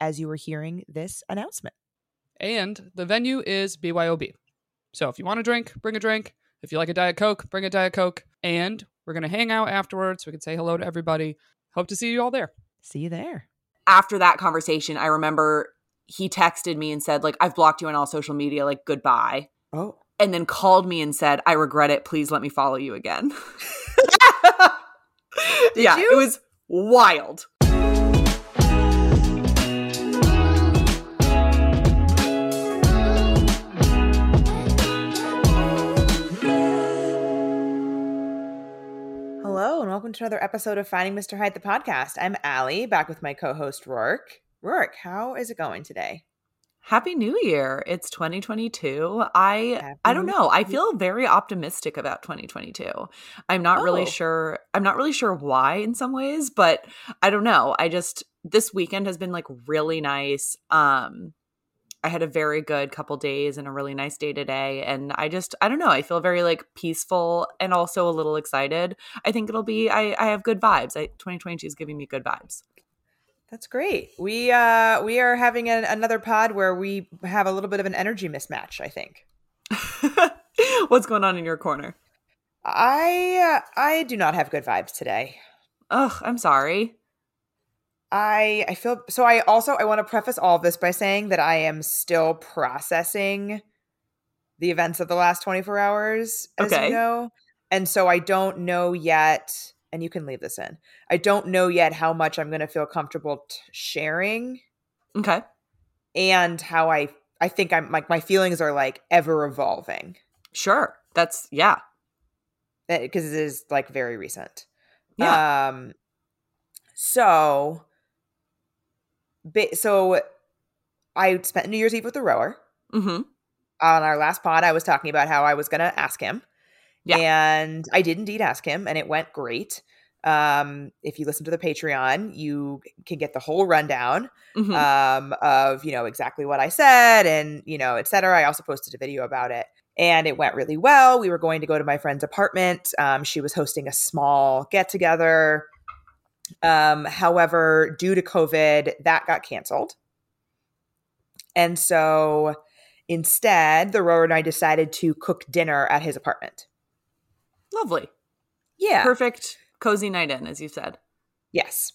as you were hearing this announcement. And the venue is BYOB. So if you want a drink, bring a drink. If you like a Diet Coke, bring a Diet Coke. And we're going to hang out afterwards. We can say hello to everybody. Hope to see you all there. See you there. After that conversation, I remember he texted me and said, like, I've blocked you on all social media, like, goodbye. Oh. And then called me and said, I regret it. Please let me follow you again. Yeah, you? it was wild. Welcome to another episode of Finding Mr. Height, the podcast. I'm Allie, back with my co host, Rourke. Rourke, how is it going today? Happy New Year. It's 2022. I Happy I don't know. I feel very optimistic about 2022. I'm not really Oh. sure I'm not really sure why in some ways, but I don't know. I just this weekend has been like really nice. Um I had a very good couple days and a really nice day today and I just I don't know. I feel very like peaceful and also a little excited. I think it'll be I I have good vibes. I 2022 is giving me good vibes. That's great. We uh we are having an, another pod where we have a little bit of an energy mismatch, I think. What's going on in your corner? I uh, I do not have good vibes today. Ugh, I'm sorry. I I feel so I also I want to preface all of this by saying that I am still processing the events of the last 24 hours as Okay. you know. And so I don't know yet and you can leave this in. I don't know yet how much I'm going to feel comfortable t- sharing Okay. and how I I think I'm like my feelings are like ever evolving Sure. That's yeah. because it is like very recent. Yeah. Um so so I spent New Year's Eve with the rower. mm-hmm. On our last pod, I was talking about how I was going to ask him. Yeah. And I did indeed ask him, and it went great. Um, if you listen to the Patreon, you can get the whole rundown Mm-hmm. um, of you know exactly what I said and you know et cetera. I also posted a video about it, and it went really well. We were going to go to my friend's apartment. Um, she was hosting a small get together. Um, however, due to COVID, that got canceled, and so instead, the rower and I decided to cook dinner at his apartment. Lovely. Yeah, Perfect cozy night in, as you said. Yes.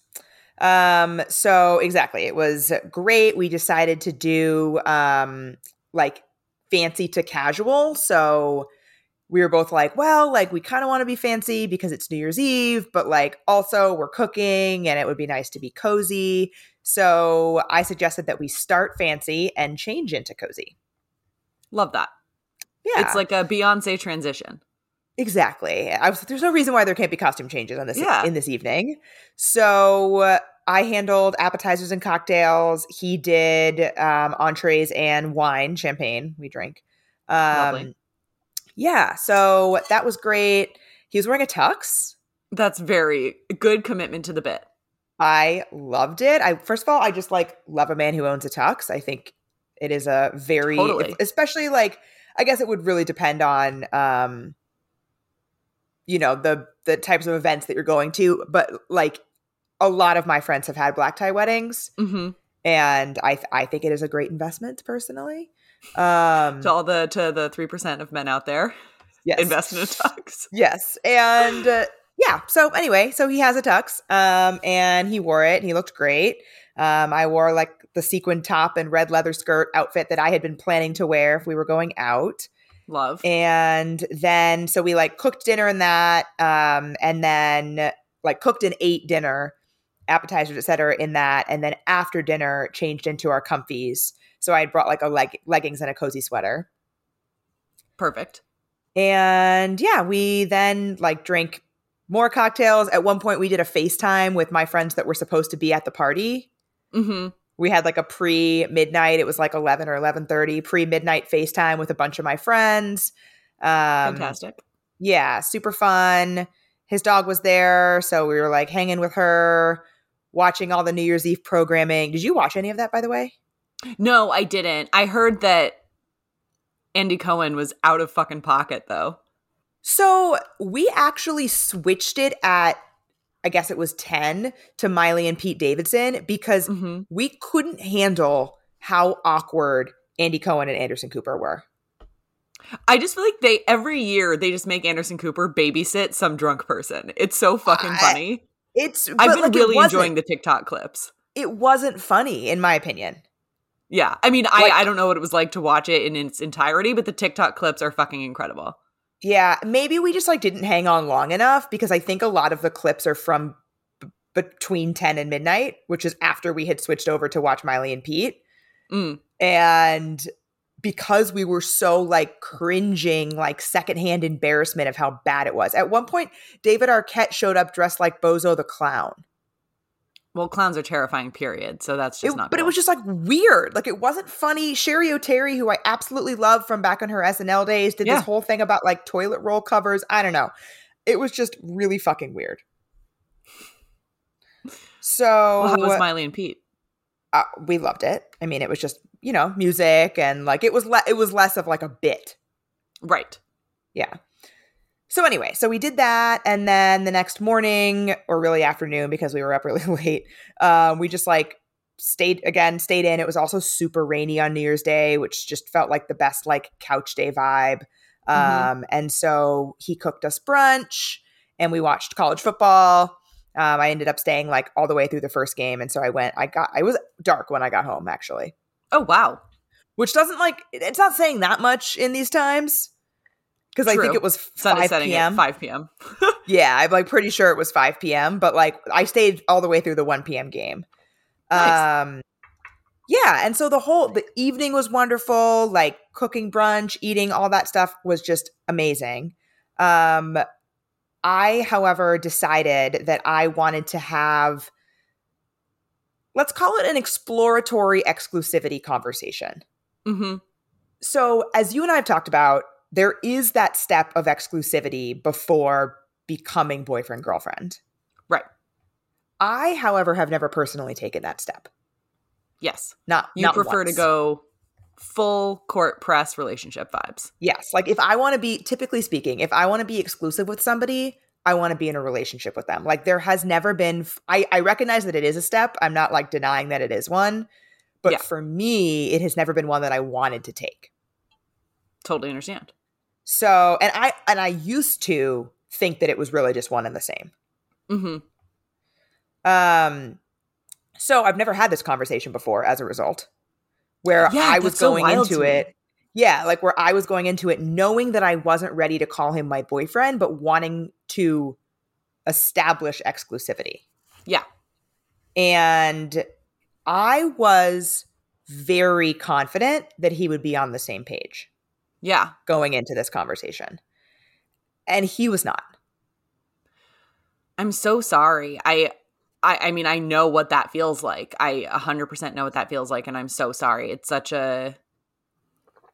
Um, so exactly. It was great. We decided to do um like fancy to casual. So we were both like, well, like we kind of want to be fancy because it's New Year's Eve, but like also we're cooking and it would be nice to be cozy. So I suggested that we start fancy and change into cozy. Love that. Yeah. It's like a Beyonce transition. Exactly. I was, there's no reason why there can't be costume changes on this Yeah. in this evening. So uh, I handled appetizers and cocktails. He did um, entrees and wine, champagne. We drank. Um, Lovely. Yeah. So that was great. He was wearing a tux. That's very good commitment to the bit. I loved it. I first of all, I just like love a man who owns a tux. I think it is a very, Totally. especially like I guess it would really depend on, um, you know, the the types of events that you're going to. But like a lot of my friends have had black tie weddings, Mm-hmm. and I th- I think it is a great investment personally. Um, To all the to the three percent of men out there, yes. invest in a tux. Yes. And uh, yeah. So anyway, so he has a tux um, and he wore it and he looked great. Um, I wore like the sequin top and red leather skirt outfit that I had been planning to wear if we were going out. Love. And then, so we like cooked dinner in that um, and then like cooked and ate dinner, appetizers, et cetera, in that. And then after dinner, changed into our comfies. So I had brought like a leg- leggings and a cozy sweater. Perfect. And yeah, we then like drank more cocktails. At one point, we did a FaceTime with my friends that were supposed to be at the party, Mm-hmm. We had like a pre midnight. It was like eleven or eleven thirty pre midnight FaceTime with a bunch of my friends. Um, Fantastic. Yeah, super fun. His dog was there, so we were like hanging with her, watching all the New Year's Eve programming. Did you watch any of that, by the way? No, I didn't. I heard that Andy Cohen was out of fucking pocket though. So we actually switched it at, I guess it was 10 to Miley and Pete Davidson because Mhm. we couldn't handle how awkward Andy Cohen and Anderson Cooper were. I just feel like they every year they just make Anderson Cooper babysit some drunk person. It's so fucking I- funny. It's I've been like, really enjoying the TikTok clips. It wasn't funny, in my opinion. Yeah. I mean, I, I don't know what it was like to watch it in its entirety, but the TikTok clips are fucking incredible. Yeah, maybe we just like didn't hang on long enough because I think a lot of the clips are from b- between 10 and midnight, which is after we had switched over to watch Miley and Pete. Mm. And because we were so like cringing, like secondhand embarrassment of how bad it was. At one point, David Arquette showed up dressed like Bozo the Clown. Well, clowns are terrifying, period. So that's It- just not but it was just like weird. Like it wasn't funny. Cheri Oteri, who I absolutely love from back on her SNL days, did Yeah. this whole thing about like toilet roll covers. I don't know. It was just really fucking weird. So well, how was Miley and Pete? uh, we loved it. I mean, it was just you know music and like it was le- it was less of like a bit. Right. Yeah. So anyway, so we did that, and then the next morning, or really afternoon, because we were up really late, um, we just like stayed again, stayed in. It was also super rainy on New Year's Day, which just felt like the best like couch day vibe. Um, Mhm. and so he cooked us brunch, and we watched college football. Um, I ended up staying like all the way through the first game, and so I went. I got. I was dark when I got home, actually, Oh, wow. which doesn't like. It's not saying that much in these times. Because I think it was Sun 5 is setting p.m. at 5 p.m. Yeah, I'm like pretty sure it was 5 p.m., but like I stayed all the way through the 1 p.m. game. Nice. Um yeah, and so the whole the evening was wonderful, like cooking brunch, eating all that stuff was just amazing. Um I however decided that I wanted to have let's call it an exploratory exclusivity conversation. hmm So, as you and I have talked about, there is that step of exclusivity before becoming boyfriend girlfriend. Right. I, however, have never personally taken that step. Yes. Not You not prefer to go full court press relationship vibes. Yes, like if I want to be typically speaking, if I want to be exclusive with somebody, I want to be in a relationship with them. Like there has never been I I recognize that it is a step. I'm not like denying that it is one, but Yeah. for me, it has never been one that I wanted to take. Totally understand. So, and I and I used to think that it was really just one and the same. hmm Um, so I've never had this conversation before as a result, where Yeah, I was that's so going into it. Yeah, like where I was going into it knowing that I wasn't ready to call him my boyfriend, but wanting to establish exclusivity. Yeah. And I was very confident that he would be on the same page Yeah. going into this conversation. And he was not. I'm so sorry. I I I mean I know what that feels like. I 100% know what that feels like and I'm so sorry. It's such a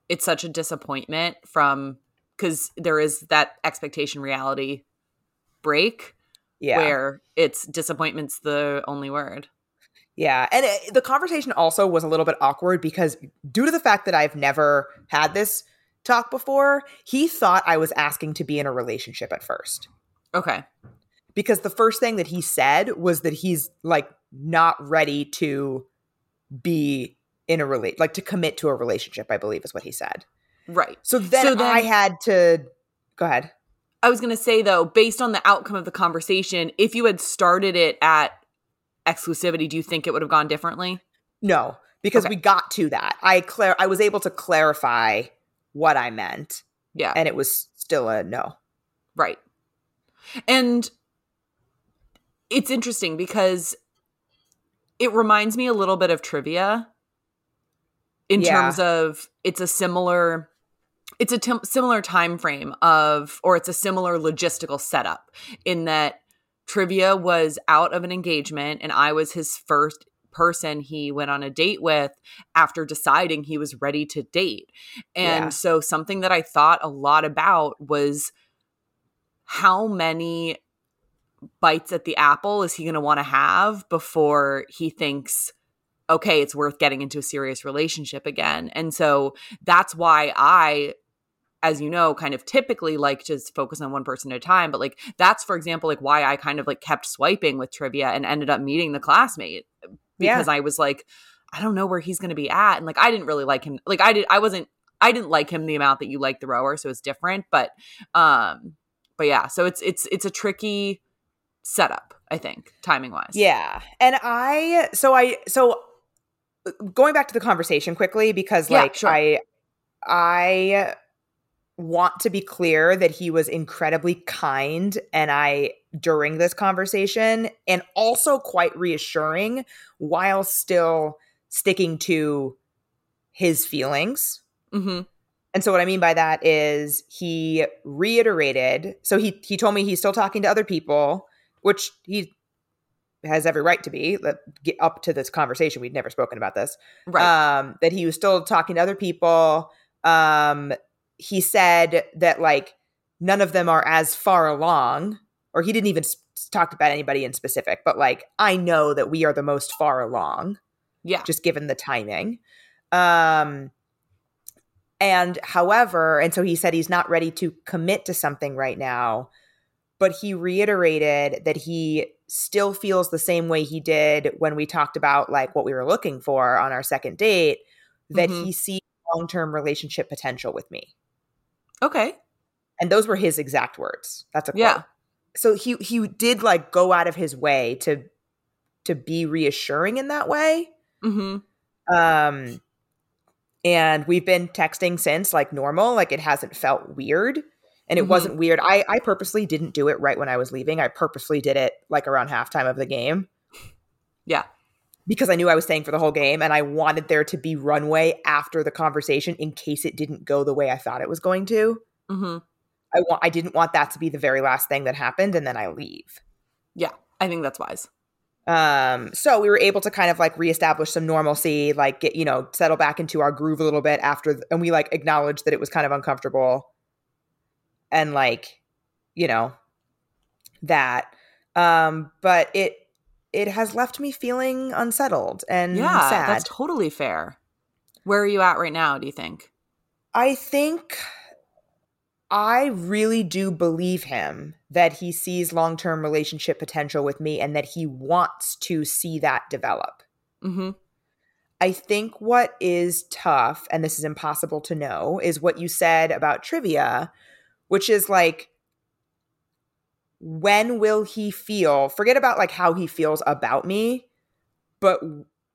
it's such a disappointment from cuz there is that expectation reality break Yeah. where it's disappointment's the only word. Yeah. And it, the conversation also was a little bit awkward because, due to the fact that I've never had this talk before, he thought I was asking to be in a relationship at first. Okay. Because the first thing that he said was that he's like not ready to be in a relate like to commit to a relationship, I believe is what he said. Right. So then, So then- I had to go ahead. I was going to say though, based on the outcome of the conversation, if you had started it at exclusivity, do you think it would have gone differently? No, because Okay. we got to that. I clar- I was able to clarify what I meant, Yeah. and it was still a no. Right. And it's interesting because it reminds me a little bit of trivia in Yeah. terms of it's a similar it's a similar time frame of or it's a similar logistical setup in that trivia was out of an engagement and I was his first person he went on a date with after deciding he was ready to date. And Yeah. so something that I thought a lot about was how many bites at the apple is he going to want to have before he thinks okay it's worth getting into a serious relationship again and so that's why i as you know kind of typically like to just focus on one person at a time but like that's for example like why i kind of like kept swiping with trivia and ended up meeting the classmate because i was like i don't know where he's going to be at and like i didn't really like him like i did i wasn't i didn't like him the amount that you like the rower so it's different but um but yeah so it's it's it's a tricky setup i think timing wise Yeah. And I so I so going back to the conversation quickly because Yeah, like sure. I I want to be clear that he was incredibly kind and I during this conversation and also quite reassuring while still sticking to his feelings. mm-hmm And so what I mean by that is he reiterated so he he told me he's still talking to other people, which he has every right to be. Let get up to this conversation. We'd never spoken about this. right Um that he was still talking to other people. Um he said that like none of them are as far along or he didn't even s- talk about anybody in specific, but like I know that we are the most far along yeah just given the timing. Um, and however, and so he said he's not ready to commit to something right now, but he reiterated that he still feels the same way he did when we talked about like what we were looking for on our second date, that Mhm. he sees long term relationship potential with me. Okay And those were his exact words. That's a quote. Yeah. So he he did like go out of his way to to be reassuring in that way. mm-hmm Um, and we've been texting since like normal. Like it hasn't felt weird. And it Mhm. wasn't weird. I, I purposely didn't do it right when I was leaving. I purposely did it like around halftime of the game yeah because I knew I was staying for the whole game and I wanted there to be runway after the conversation in case it didn't go the way I thought it was going to. mm-hmm I want I didn't want that to be the very last thing that happened and then I leave. yeah i think that's wise Um, so we were able to kind of like reestablish some normalcy, like get, you know, settle back into our groove a little bit after, th- and we like acknowledged that it was kind of uncomfortable and like, you know, that. Um, but it, it has left me feeling unsettled and yeah sad. that's totally fair where are you at right now do you think I think I really do believe him that he sees long term relationship potential with me and that he wants to see that develop. mm-hmm I think what is tough, and this is impossible to know, is what you said about trivia, which is like, when will he feel? Forget about like how he feels about me, but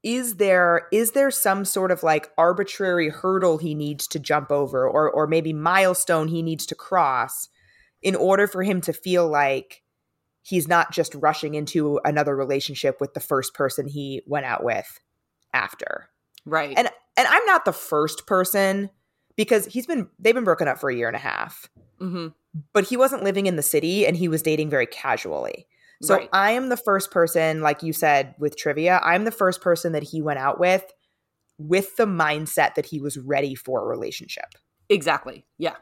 is there is there some sort of like arbitrary hurdle he needs to jump over, or or maybe milestone he needs to cross in order for him to feel like he's not just rushing into another relationship with the first person he went out with after? right And and I'm not the first person because he's been they've been broken up for a year and a half. mm-hmm But he wasn't living in the city and he was dating very casually. So Right. I am the first person like you said with trivia, I'm the first person that he went out with with the mindset that he was ready for a relationship. exactly yeah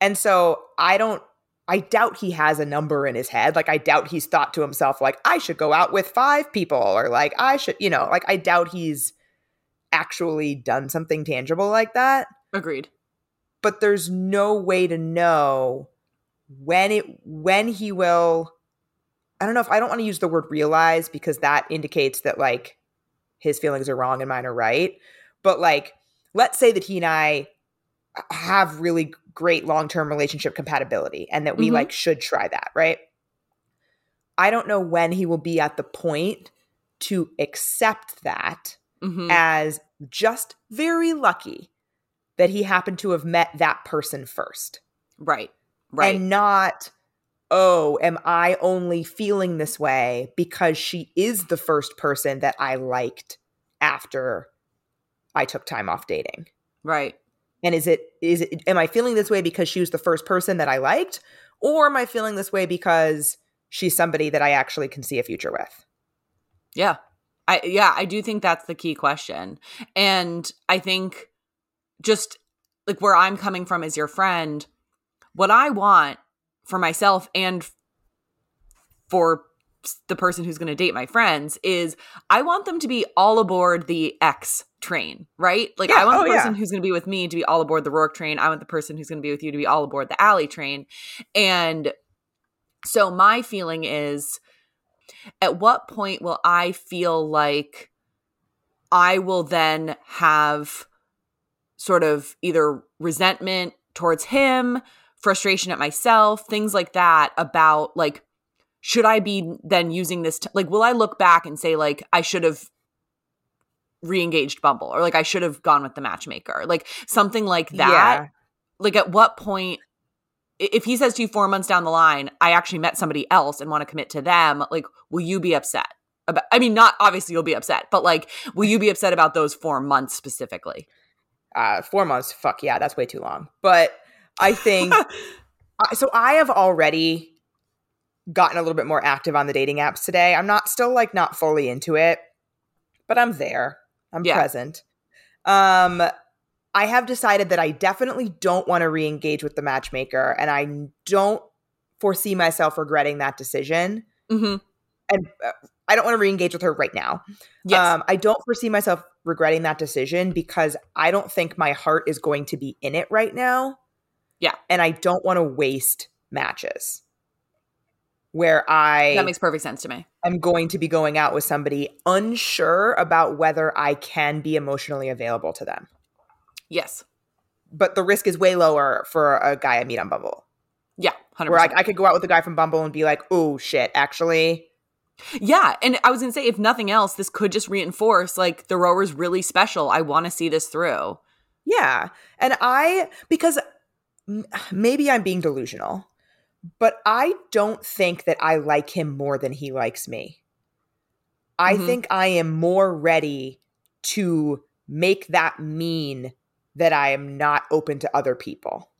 And so I don't I doubt he has a number in his head. Like I doubt he's thought to himself like I should go out with 5 people or like I should, you know, like I doubt he's actually done something tangible like that. agreed but there's no way to know when it when he will I don't know if I don't want to use the word realize because that indicates that like his feelings are wrong and mine are right. But like let's say that he and I have really great long-term relationship compatibility and that we Mhm. like should try that, right? I don't know when he will be at the point to accept that mm-hmm as just very lucky that he happened to have met that person first. Right right. And not oh am i only feeling this way because she is the first person that i liked after i took time off dating? Right. And is it is it am i feeling this way because she was the first person that i liked? Or am i feeling this way because she's somebody that i actually can see a future with? Yeah. I yeah, I do think that's the key question. And I think just like where I'm coming from as your friend, what I want for myself and for the person who's going to date my friends is I want them to be all aboard the X train, right? Like Yeah, I want oh, the person yeah. who's going to be with me to be all aboard the Rourke train. I want the person who's going to be with you to be all aboard the Allie train. And so my feeling is at what point will I feel like I will then have sort of either resentment towards him, frustration at myself, things like that about like should I be then using this t- like will I look back and say like I should have re-engaged Bumble or like I should have gone with the matchmaker. Like something like that. Yeah. Like at what point if he says to you 4 months down the line, I actually met somebody else and want to commit to them, like will you be upset? About I mean not obviously you'll be upset, but like will you be upset about those 4 months specifically? Uh, four months. Fuck yeah, that's way too long. But I think so. I have already gotten a little bit more active on the dating apps today. I'm not still like not fully into it, but I'm there. I'm Yeah. present. Um, I have decided that I definitely don't want to re-engage with the matchmaker, and I don't foresee myself regretting that decision. Mhm. And uh, I don't want to re-engage with her right now. Yes. Um, I don't foresee myself regretting that decision because I don't think my heart is going to be in it right now. Yeah. And I don't want to waste matches where I that makes perfect sense to me. I'm going to be going out with somebody unsure about whether I can be emotionally available to them. Yes. But the risk is way lower for a guy I meet on Bumble. Yeah, 100%. Where I, I could go out with a guy from Bumble and be like, oh shit, actually, Yeah, and I was gonna say, if nothing else, this could just reinforce like the rower's really special. I want to see this through. Yeah. And I, because m- maybe I'm being delusional, but I don't think that I like him more than he likes me. I Mhm. think I am more ready to make that mean that I am not open to other people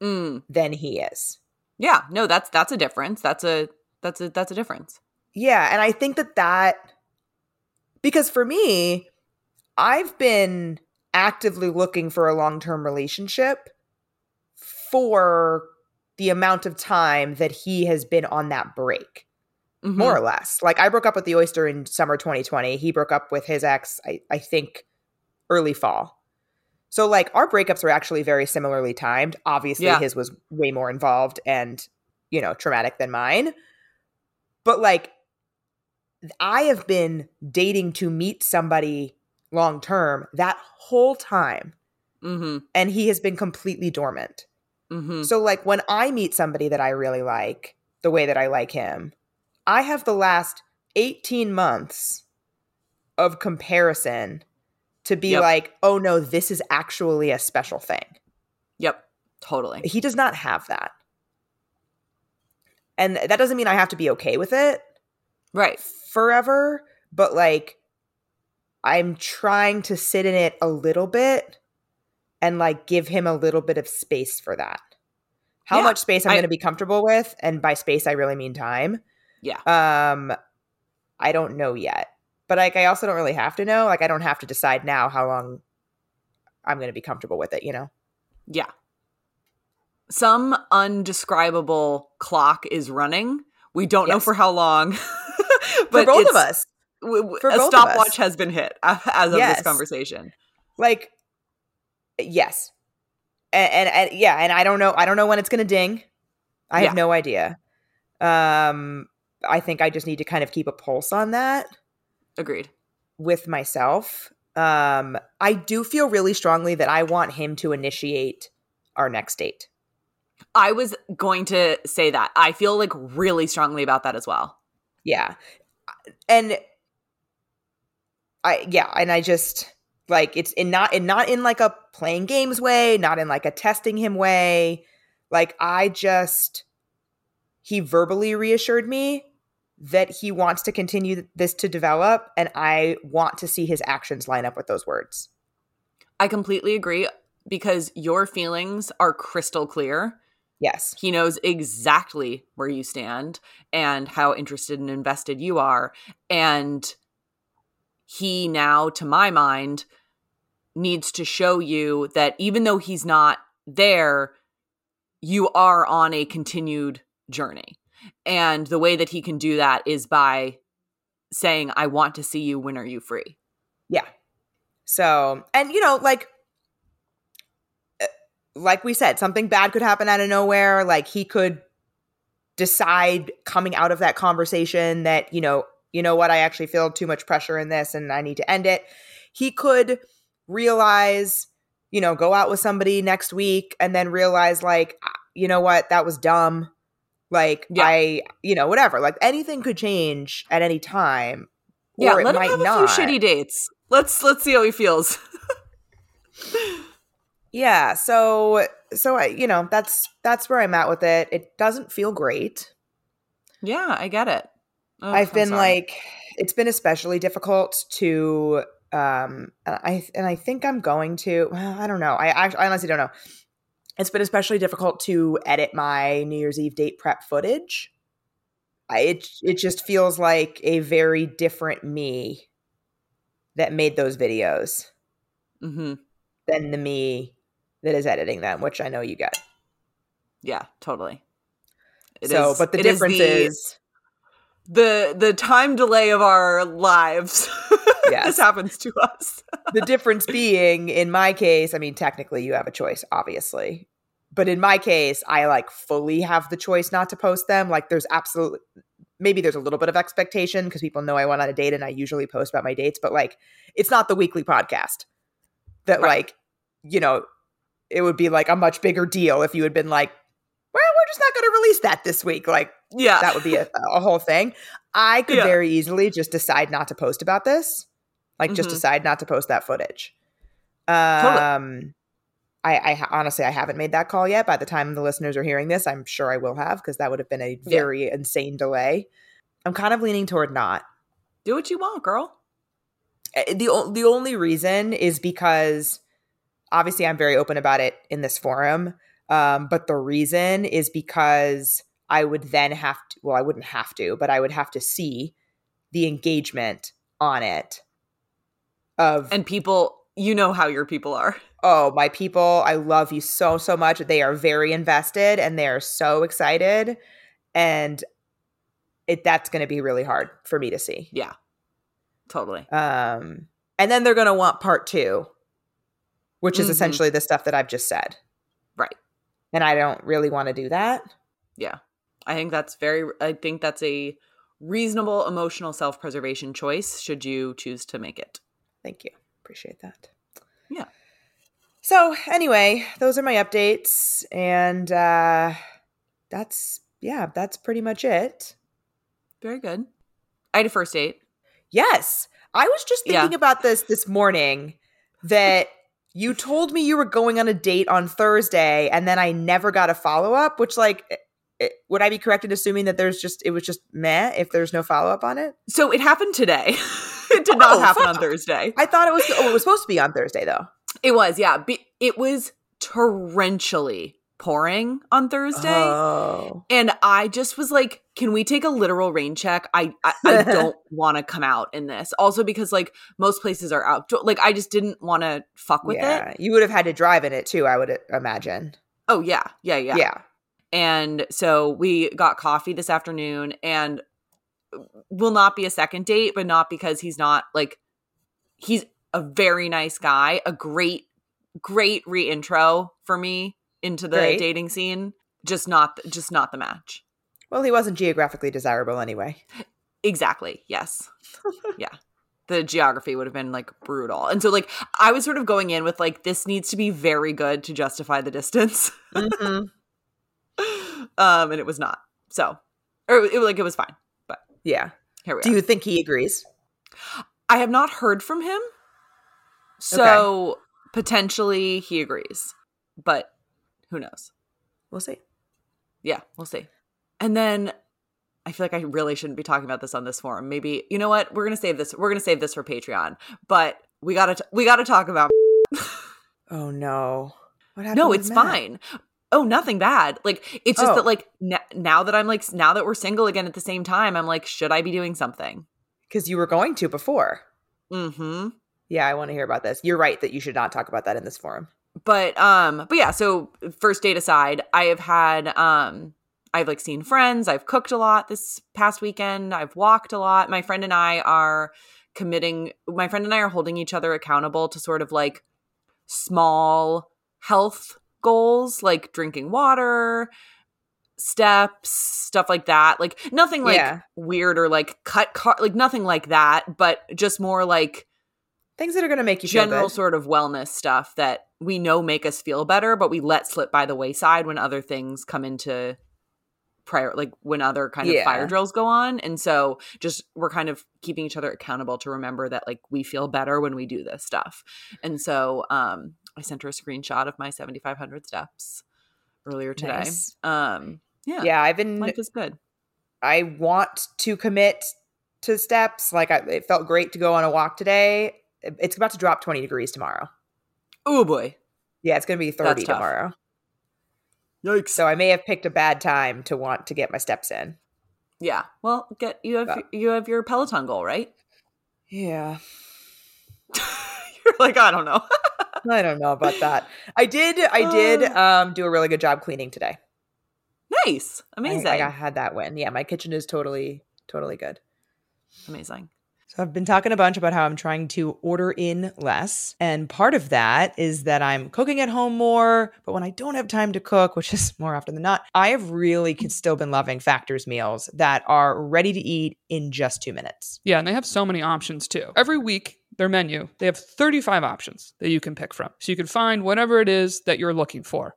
Mm. than he is. Yeah, no, that's that's a difference. That's a that's a that's a difference. Yeah, and I think that that because for me, I've been actively looking for a long-term relationship for the amount of time that he has been on that break, Mhm. more or less. Like I broke up with the oyster in summer 2020. He broke up with his ex, I, I think, early fall. So like our breakups were actually very similarly timed. Obviously, Yeah. his was way more involved and, you know, traumatic than mine. But like I have been dating to meet somebody long term that whole time, Mhm. and he has been completely dormant. Mhm. So, like, when I meet somebody that I really like, the way that I like him, I have the last 18 months of comparison to be Yep. like, oh no, this is actually a special thing. Yep. Totally. He does not have that. And that doesn't mean I have to be okay with it. Right. forever, but like I'm trying to sit in it a little bit and like give him a little bit of space for that. How Yeah, much space I'm going to be comfortable with, and by space I really mean time. Yeah. Um I don't know yet. But like I also don't really have to know. Like I don't have to decide now how long I'm going to be comfortable with it, you know. Yeah. Some undescribable clock is running. We don't know for how long. For but both of us. w- w- For a both of us. stopwatch has been hit as of Yes. this conversation. Like yes. And, and, and yeah, and I don't know I don't know when it's going to ding. I have Yeah. no idea. Um I think I just need to kind of keep a pulse on that Agreed. with myself. Um I do feel really strongly that I want him to initiate our next date. I was going to say that. I feel like really strongly about that as well. Yeah. And I yeah, and I just like it's in not in not in like a playing games way, not in like a testing him way. Like I just he verbally reassured me that he wants to continue this to develop and I want to see his actions line up with those words. I completely agree because your feelings are crystal clear. Yes. He knows exactly where you stand and how interested and invested you are. And he now, to my mind, needs to show you that even though he's not there, you are on a continued journey. And the way that he can do that is by saying, I want to see you. When are you free? Yeah. So, and you know, like, like we said, something bad could happen out of nowhere. Like he could decide coming out of that conversation that, you know, you know what, I actually feel too much pressure in this and I need to end it. He could realize, you know, go out with somebody next week and then realize, like, ah, you know what, that was dumb. Like, yeah. I, you know, whatever. Like, anything could change at any time. Yeah, let him have a not. few shitty dates. Let's let's see how he feels. yeah. So so I, you know, that's that's where I'm at with it. It doesn't feel great. Yeah, I get it. Oh, I've I'm been sorry. like, it's been especially difficult to um i and i think i'm going to well i don't know i actually I honestly don't know it's been especially difficult to edit my new year's eve date prep footage I, it it just feels like a very different me that made those videos mm-hmm. than the me that is editing them which i know you get yeah totally it so is, but the difference is, the, is the the time delay of our lives yes. this happens to us. the difference being, in my case, I mean, technically you have a choice, obviously. But in my case, I like fully have the choice not to post them. Like, there's absolutely, maybe there's a little bit of expectation because people know I went on a date and I usually post about my dates, but like, it's not the weekly podcast that, right. like, you know, it would be like a much bigger deal if you had been like, well, we're just not going to release that this week. Like, yeah, that would be a, a whole thing. I could yeah. very easily just decide not to post about this like mm-hmm. just decide not to post that footage. Um, totally. I, I honestly I haven't made that call yet. By the time the listeners are hearing this, I'm sure I will have because that would have been a very yeah. insane delay. I'm kind of leaning toward not. Do what you want, girl. Eh, the the only reason is because obviously I'm very open about it in this forum. Um, but the reason is because I would then have to, well, I wouldn't have to, but I would have to see the engagement on it of and people you know how your people are. Oh my people i love you so so much. They are very invested and they are so excited and it that's going to be really hard for me to see. Yeah. Totally. Um and then they're going to want part 2 which is mm-hmm. essentially the stuff that i've just said right and i don't really want to do that yeah i think that's very i think that's a reasonable emotional self-preservation choice should you choose to make it Thank you. Appreciate that. Yeah. So, anyway, those are my updates. And uh, that's, yeah, that's pretty much it. Very good. I had a first date. Yes. I was just thinking yeah. about this this morning that you told me you were going on a date on Thursday and then I never got a follow up, which, like, it, would I be correct in assuming that there's just, it was just meh if there's no follow up on it? So it happened today. it did oh, not oh, happen fuck. on Thursday. I thought it was. Oh, it was supposed to be on Thursday though. It was, yeah. It was torrentially pouring on Thursday, oh. and I just was like, "Can we take a literal rain check? I I, I don't want to come out in this. Also because like most places are out. Like I just didn't want to fuck with yeah. it. You would have had to drive in it too. I would imagine. Oh yeah, yeah, yeah, yeah. And so we got coffee this afternoon, and will not be a second date, but not because he's not like he's a very nice guy, a great, great reintro for me into the great. dating scene. Just not, just not the match. Well, he wasn't geographically desirable anyway. Exactly. Yes. yeah. The geography would have been like brutal. And so, like, I was sort of going in with like, this needs to be very good to justify the distance. Mm-hmm. um, and it was not. So, or it, like, it was fine. But yeah. Here we Do are. you think he agrees? I have not heard from him. So okay. potentially he agrees. But who knows? We'll see. Yeah, we'll see. And then I feel like I really shouldn't be talking about this on this forum. Maybe you know what? We're gonna save this. We're gonna save this for Patreon. But we gotta t- we gotta talk about. oh no! What happened? No, it's Matt? fine oh nothing bad like it's just oh. that like n- now that i'm like now that we're single again at the same time i'm like should i be doing something because you were going to before Mm-hmm. Yeah, I want to hear about this. You're right that you should not talk about that in this forum. But um, but yeah, so first date aside, I have had um I've like seen friends, I've cooked a lot this past weekend, I've walked a lot. My friend and I are committing my friend and I are holding each other accountable to sort of like small health goals like drinking water, steps, stuff like that. Like nothing like Yeah. weird or like cut car like nothing like that, but just more like Things that are going to make you feel general sort of wellness stuff that we know make us feel better, but we let slip by the wayside when other things come into prior like when other kind of Yeah. fire drills go on. And so just we're kind of keeping each other accountable to remember that like we feel better when we do this stuff. And so um I sent her a screenshot of my 7500 steps earlier today. Nice. Um yeah. yeah, I've been Life is good. I want to commit to steps. Like I, it felt great to go on a walk today. It's about to drop 20 degrees tomorrow. Oh boy. Yeah, it's going to be 30 That's tough. tomorrow. Yikes. So I may have picked a bad time to want to get my steps in. Yeah. Well, get you have But- you have your Peloton goal, right? Yeah. You're like, I don't know. I don't know about that. I did I did Uh. um do a really good job cleaning today. nice. Amazing. I, I had that win. Yeah, my kitchen is totally totally good. Amazing. So I've been talking a bunch about how I'm trying to order in less. And part of that is that I'm cooking at home more. But when I don't have time to cook, which is more often than not, I have really still been loving Factor's meals that are ready to eat in just two minutes. Yeah, and they have so many options too. Every week, their menu, they have 35 options that you can pick from. So you can find whatever it is that you're looking for.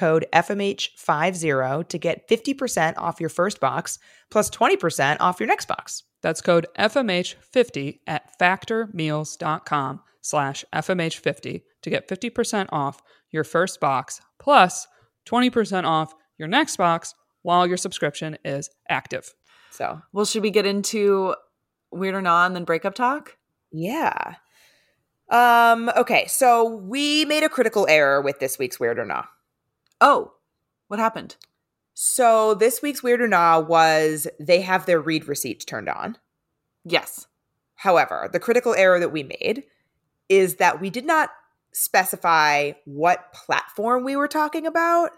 code FMH50 to get 50% off your first box plus 20% off your next box. That's code FMH50 at factormeals.com slash FMH50 to get 50% off your first box plus 20% off your next box while your subscription is active. So, Well, should we get into weird or not and then breakup talk? yeah. Um okay, so we made a critical error with this week's weird or not. Oh, what happened? So, this week's weird or Nah was they have their read receipts turned on. Yes. However, the critical error that we made is that we did not specify what platform we were talking about.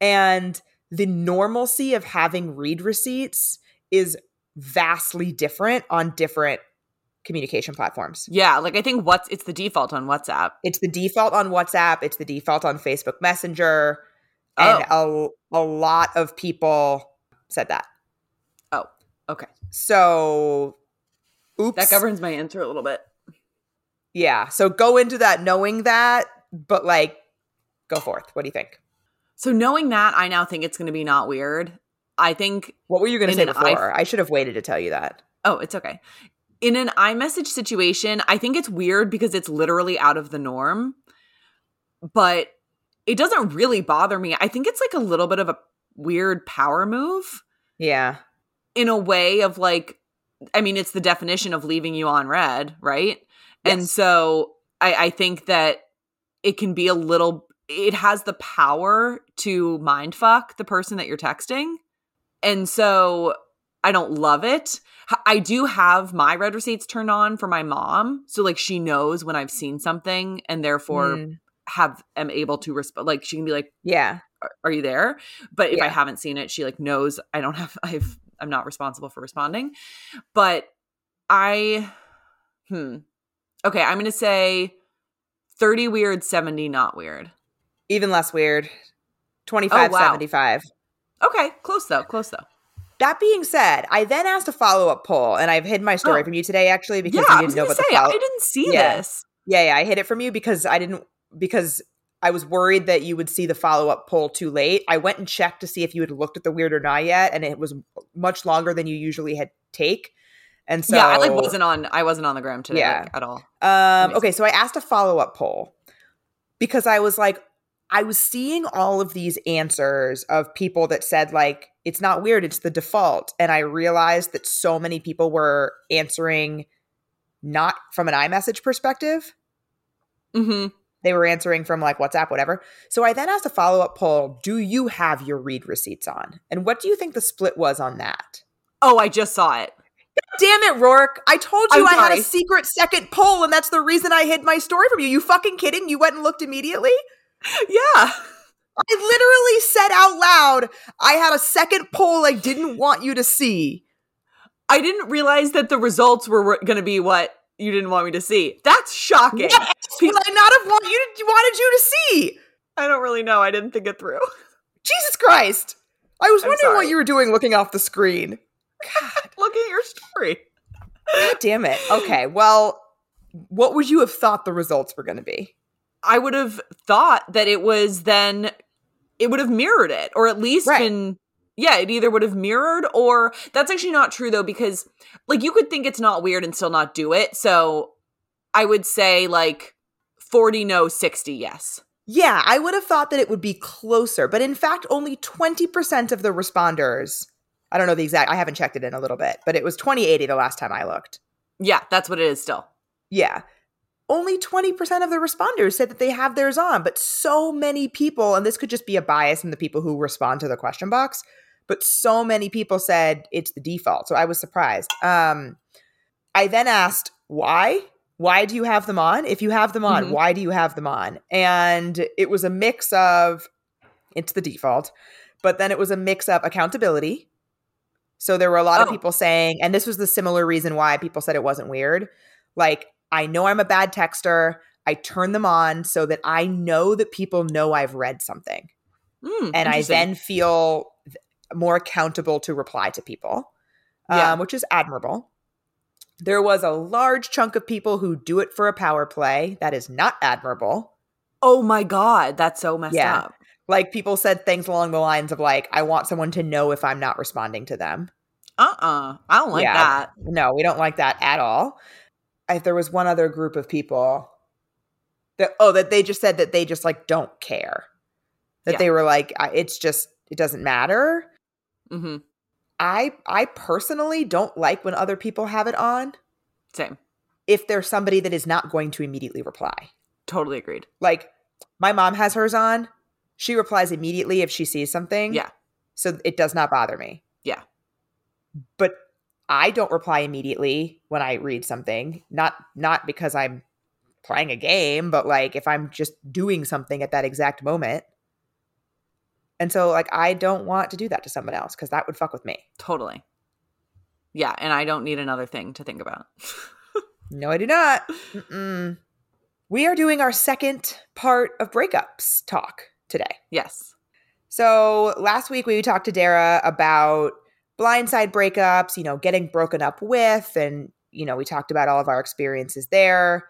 And the normalcy of having read receipts is vastly different on different communication platforms. Yeah, like I think what's it's the default on WhatsApp. It's the default on WhatsApp, it's the default on Facebook Messenger. Oh. And a, a lot of people said that. Oh, okay. So, oops. That governs my answer a little bit. Yeah. So go into that knowing that, but like, go forth. What do you think? So knowing that, I now think it's going to be not weird. I think What were you going to say an i- before? I should have waited to tell you that. Oh, it's okay. In an iMessage situation, I think it's weird because it's literally out of the norm, but it doesn't really bother me. I think it's like a little bit of a weird power move Yeah. in a way of like, I mean, it's the definition of leaving you on read, right? And so I, I think that it can be a little, it has the power to mind fuck the person that you're texting. And so I don't love it. I do have my read receipts turned on for my mom. So like she knows when I've seen something and therefore Mm. Have am able to respond. Like she can be like, Yeah. are, are you there? But if I haven't seen it, she like knows I don't have I've I'm not responsible for responding. But I hmm. Okay, I'm gonna say 30 weird, 70 not weird. Even less weird. 25, Oh, wow. 75. Okay, close though, close though. That being said, I then asked a follow up poll, and I've hid my story Oh. from you today actually because yeah, I you didn't know about say the follow I didn't see Yeah. this. Yeah, yeah, I hid it from you because I didn't because I was worried that you would see the follow up poll too late. I went and checked to see if you had looked at the weird or not yet, and it was much longer than you usually had take. And so yeah, I like wasn't on I wasn't on the gram today Yeah. like, at all. Um, okay, so I asked a follow up poll because I was like, I was seeing all of these answers of people that said, like, it's not weird, it's the default. And I realized that so many people were answering not from an iMessage perspective. hmm They were answering from like WhatsApp, whatever. So I then asked a follow up poll Do you have your read receipts on? And what do you think the split was on that? Oh, I just saw it. Damn it, Rourke. I told you I'm had a secret second poll, and that's the reason I hid my story from you. You fucking kidding? You went and looked immediately? Yeah. I literally said out loud, I had a second poll I didn't want you to see. I didn't realize that the results were going to be what you didn't want me to see. That's shocking. Else would I not have want you to, wanted you to see? I don't really know. I didn't think it through. Jesus Christ. I was I'm wondering what you were doing looking off the screen. God, Look at your story. God damn it. Okay, well, what would you have thought the results were going to be? I would have thought that it was then it would have mirrored it or at least Right. been yeah, it either would have mirrored or that's actually not true though because like you could think it's not weird and still not do it. So I would say like 40 no, 60 yes. Yeah, I would have thought that it would be closer, but in fact, only 20% of the responders, I don't know the exact, I haven't checked it in a little bit, but it was 2080 the last time I looked. Yeah, that's what it is still. Yeah. Only 20% of the responders said that they have theirs on, but so many people, and this could just be a bias in the people who respond to the question box, but so many people said it's the default. So I was surprised. Um, I then asked, why? Why do you have them on? If you have them on, Mhm. why do you have them on? And it was a mix of it's the default, but then it was a mix of accountability. So there were a lot of Oh. people saying, and this was the similar reason why people said it wasn't weird. Like, I know I'm a bad texter. I turn them on so that I know that people know I've read something. Mm, And I then feel more accountable to reply to people, Yeah. um, which is admirable. There was a large chunk of people who do it for a power play. That is not admirable. Oh my god, that's so messed Yeah. up. Like people said things along the lines of like, I want someone to know if I'm not responding to them. Uh-uh. I don't like Yeah. that. No, we don't like that at all. I, there was one other group of people that oh that they just said that they just like don't care. That Yeah. they were like it's just it doesn't matter. hmm I I personally don't like when other people have it on Same. if there's somebody that is not going to immediately reply. Totally agreed. Like my mom has hers on. She replies immediately if she sees something. Yeah. So it does not bother me. Yeah. But I don't reply immediately when I read something. Not not because I'm playing a game, but like if I'm just doing something at that exact moment. And so like I don't want to do that to someone else because that would fuck with me. Totally. Yeah, and I don't need another thing to think about. No, I do not. Mm-mm. We are doing our second part of breakups talk today. yes. So last week we talked to Dara about blindside breakups, you know, getting broken up with, and you know, we talked about all of our experiences there.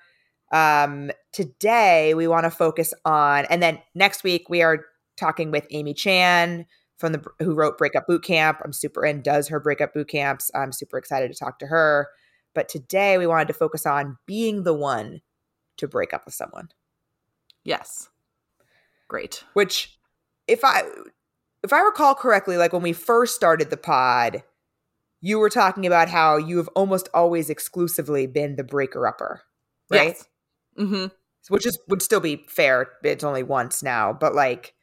Um, today we want to focus on, and then next week we are talking with Amy Chan from the who wrote Breakup Boot Camp. I'm super and does her breakup boot camps. I'm super excited to talk to her. But today we wanted to focus on being the one to break up with someone Yes. Great. which if i if i recall correctly like when we first started the pod you were talking about how you have almost always exclusively been the breaker upper right Yes. Mm-hmm. which is would still be fair it's only once now but like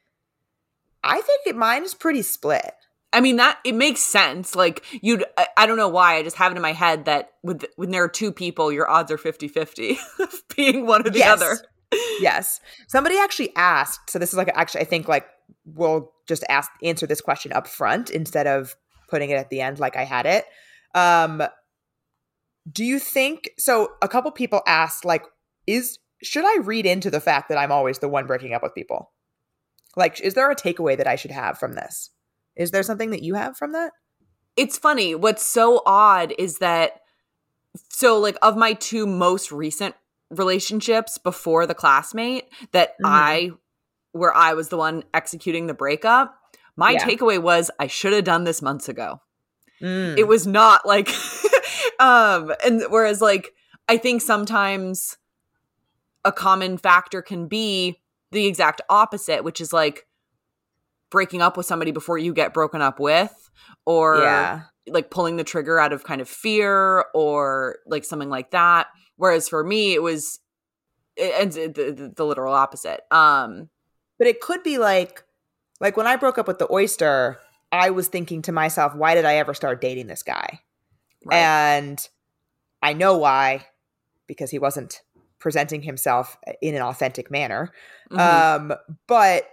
i think it, mine is pretty split I mean that it makes sense. Like you'd I, I don't know why, I just have it in my head that with when there are two people, your odds are 50-50 of being one or the Yes. other. Yes. Somebody actually asked so this is like actually i think like we'll just ask answer this question up front instead of putting it at the end like i had it. Um do you think so a couple people asked like is should i read into the fact that i'm always the one breaking up with people? Like is there a takeaway that i should have from this? Is there something that you have from that? It's funny. What's so odd is that so like of my two most recent relationships before the classmate that Mhm. I where I was the one executing the breakup, my Yeah. takeaway was I should have done this months ago. Mm. it was not like um and whereas like i think sometimes a common factor can be the exact opposite which is like breaking up with somebody before you get broken up with or yeah. like pulling the trigger out of kind of fear or like something like that whereas for me it was ends the, the, the literal opposite um But it could be like, like when I broke up with the oyster, I was thinking to myself, why did I ever start dating this guy? And I know why, because he wasn't presenting himself in an authentic manner. Mhm. Um, but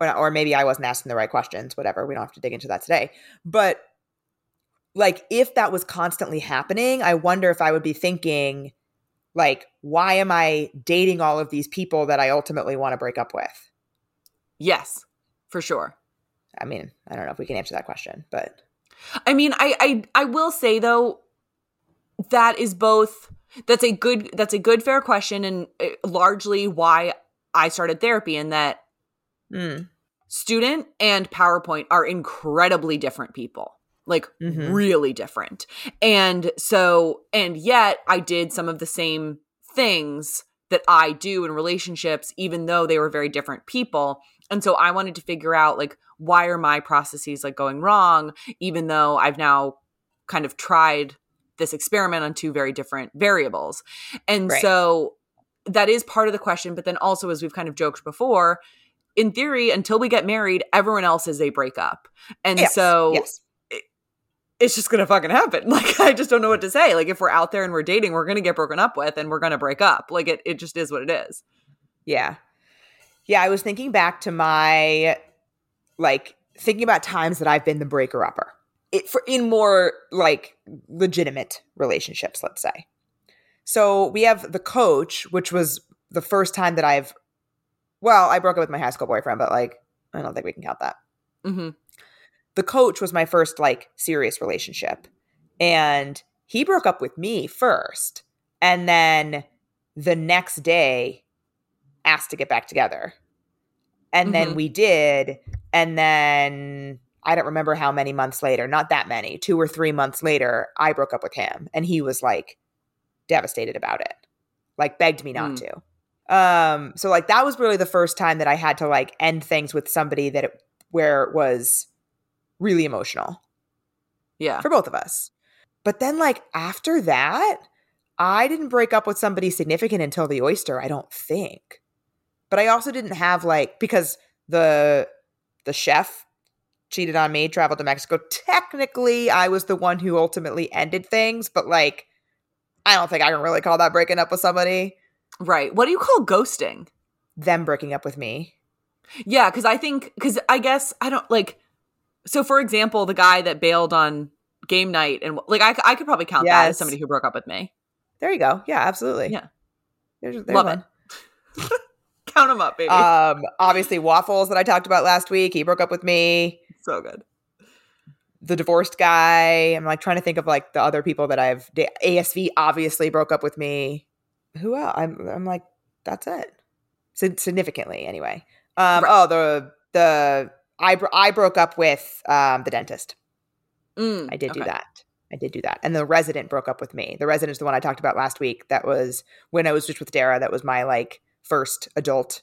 or, or maybe I wasn't asking the right questions, whatever. We don't have to dig into that today. But like if that was constantly happening, I wonder if I would be thinking like why am I dating all of these people that I ultimately want to break up with? yes for sure I mean, I don't know if we can answer that question, but I mean, I, I I will say though that is both that's a good that's a good fair question and uh, largely why I started therapy and that mm, student and PowerPoint are incredibly different people. Like Mhm. really different. And so and yet I did some of the same things that I do in relationships even though they were very different people. And so I wanted to figure out like why are my processes like going wrong even though I've now kind of tried this experiment on two very different variables. And Right. so that is part of the question but then also as we've kind of joked before in theory until we get married everyone else is a breakup. And yes, so yes, it's just gonna fucking happen. Like I just don't know what to say. Like if we're out there and we're dating, we're gonna get broken up with and we're gonna break up. Like it it just is what it is. yeah, yeah. I was thinking back to my like thinking about times that I've been the breaker upper. It for in more like legitimate relationships, let's say. So we have the coach, which was the first time that I've well, I broke up with my high school boyfriend, but like I don't think we can count that. hmm the coach was my first like serious relationship and he broke up with me first and then the next day asked to get back together and then Mhm. we did and then i don't remember how many months later not that many two or three months later i broke up with him and he was like devastated about it like begged me not Mm. to um so like that was really the first time that i had to like end things with somebody that it, where it was really emotional Yeah. for both of us. But then, like, after that, I didn't break up with somebody significant until the oyster, I don't think. But I also didn't have like because the the chef cheated on me, traveled to Mexico. Technically, I was the one who ultimately ended things, but like I don't think I can really call that breaking up with somebody. Right. What do you call ghosting? Them breaking up with me. Yeah, because I think because I guess I don't like. So, for example, the guy that bailed on game night and like I, I could probably count that as somebody who broke up with me. There you go. Yeah, absolutely. Yeah. There's, there's Love one. it. Count them up, baby. Um, obviously, Waffles that I talked about last week. He broke up with me. so good. The divorced guy. I'm like trying to think of like the other people that I've. da- ASV obviously broke up with me. Who else? I'm. I'm like that's it. Sig- significantly, anyway. Um. Right. Oh, the the I bro- I broke up with um the dentist. Mm, I did do that. I did do that. And the resident broke up with me. The resident is the one I talked about last week. That was when I was just with Dara. That was my like first adult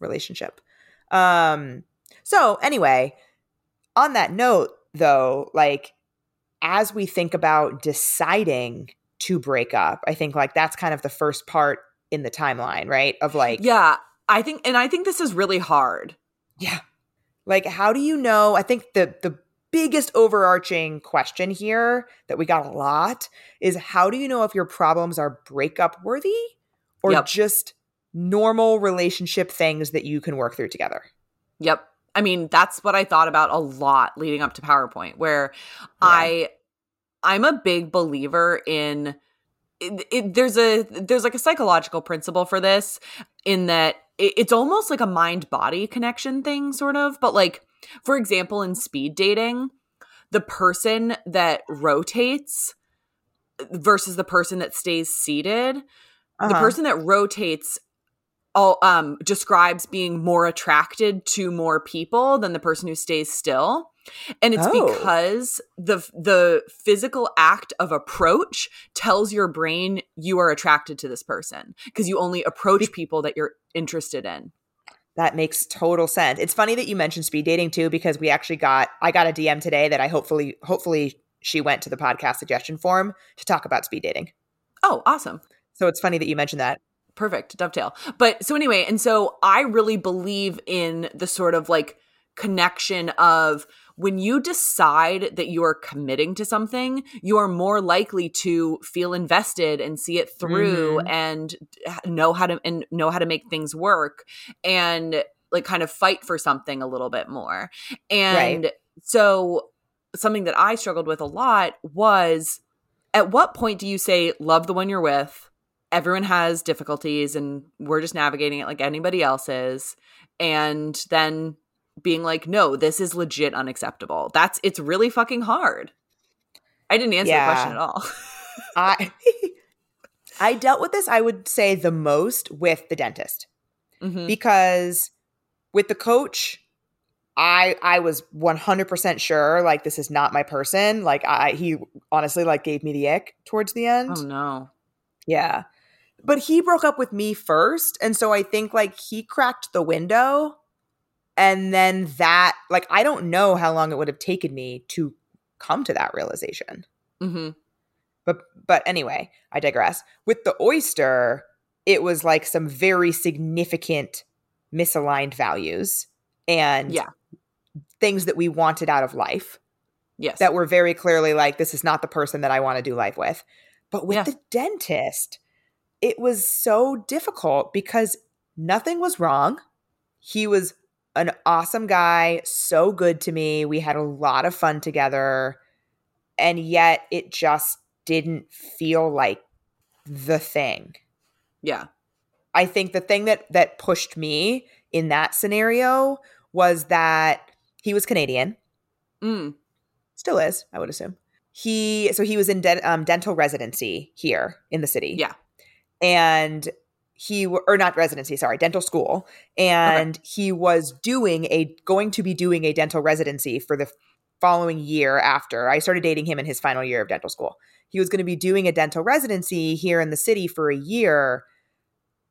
relationship. Um so anyway, on that note though, like as we think about deciding to break up, I think like that's kind of the first part in the timeline, right? Of like Yeah, I think, and I think this is really hard. yeah. Like, how do you know? I think the the biggest overarching question here that we got a lot is how do you know if your problems are breakup worthy or Yep. just normal relationship things that you can work through together? Yep. I mean, that's what I thought about a lot leading up to PowerPoint, where I I'm a big believer in it, it, there's a there's like a psychological principle for this in that it's almost like a mind body connection thing sort of but like for example in speed dating the person that rotates versus the person that stays seated the Uh-huh. person that rotates all um describes being more attracted to more people than the person who stays still And it's Oh. because the the physical act of approach tells your brain you are attracted to this person because you only approach people that you're interested in. That makes total sense. It's funny that you mentioned speed dating too, because we actually got I got a DM today that I hopefully hopefully she went to the podcast suggestion form to talk about speed dating. Oh, awesome. So it's funny that you mentioned that. perfect dovetail but so anyway and so i really believe in the sort of like connection of when you decide that you are committing to something you are more likely to feel invested and see it through Mhm. and know how to and know how to make things work and like kind of fight for something a little bit more. And so something that i struggled with a lot was at what point do you say love the one you're with. Everyone has difficulties and we're just navigating it like anybody else is. And then being like no this is legit unacceptable. That's it's really fucking hard. I didn't answer Yeah. the question at all. I I dealt with this, I would say, the most with the dentist. Mhm. because with the coach i i was 100% sure like this is not my person. Like i he honestly like gave me the ick towards the end. Oh no. Yeah. But he broke up with me first and so i think like he cracked the window and then that like i don't know how long it would have taken me to come to that realization. Hmm but but anyway i digress. With the oyster it was like some very significant misaligned values and Yeah. things that we wanted out of life yes. that were very clearly like this is not the person that i want to do life with. But with Yeah. the dentist it was so difficult because nothing was wrong. He was an awesome guy so good to me we had a lot of fun together and yet it just didn't feel like the thing yeah I think the thing that that pushed me in that scenario was that he was Canadian, mm. still is, I would assume. He so he was in de- um, dental residency here in the city. Yeah. and he or not residency, sorry, dental school, and he was doing a going to be doing a dental residency for the following year after I started dating him in his final year of dental school. He was going to be doing a dental residency here in the city for a year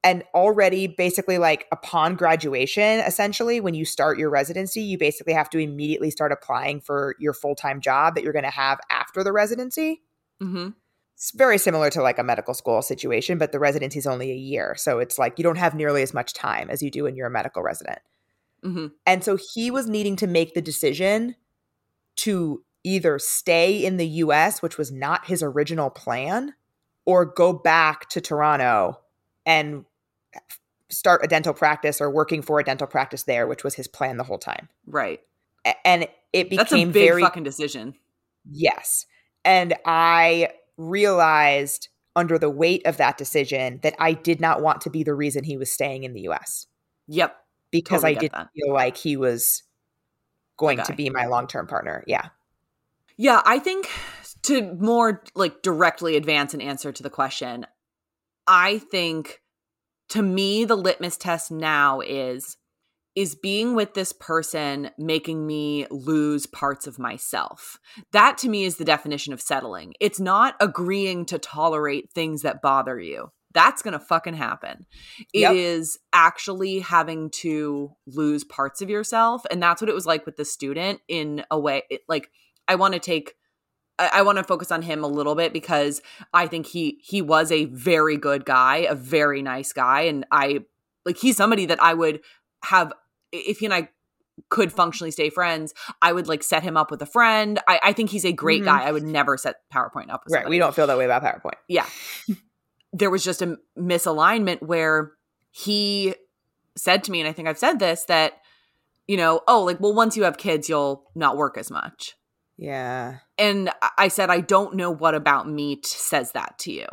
and already basically like upon graduation essentially when you start your residency you basically have to immediately start applying for your full-time job that you're going to have after the residency. Hmm it's very similar to like a medical school situation but the residency is only a year so it's like you don't have nearly as much time as you do when you're a medical resident hmm and so he was needing to make the decision to either stay in the US, which was not his original plan, or go back to Toronto and start a dental practice or working for a dental practice there, which was his plan the whole time. right And it became that's a big very fucking decision yes. And I realized under the weight of that decision that I did not want to be the reason he was staying in the US yep because Totally I didn't that. feel like he was going to be my long-term partner. Yeah. Yeah, I think to more like directly advance an answer to the question, I think to me the litmus test now is is being with this person making me lose parts of myself. That to me is the definition of settling. It's not agreeing to tolerate things that bother you. That's going to fucking happen. It is Yep. actually having to lose parts of yourself. And that's what it was like with the student in a way. It, like, I want to take I, I want to focus on him a little bit because I think he he was a very good guy, a very nice guy, and I like he's somebody that I would have if he and I could functionally stay friends. I would like set him up with a friend. I, I think he's a great Mhm. guy. I would never set PowerPoint up with Right. somebody We don't feel that way about PowerPoint. yeah there was just a misalignment where he said to me and i think i've said this that you know oh like well once you have kids you'll not work as much Yeah. and I- said i don't know what about me t- says that to you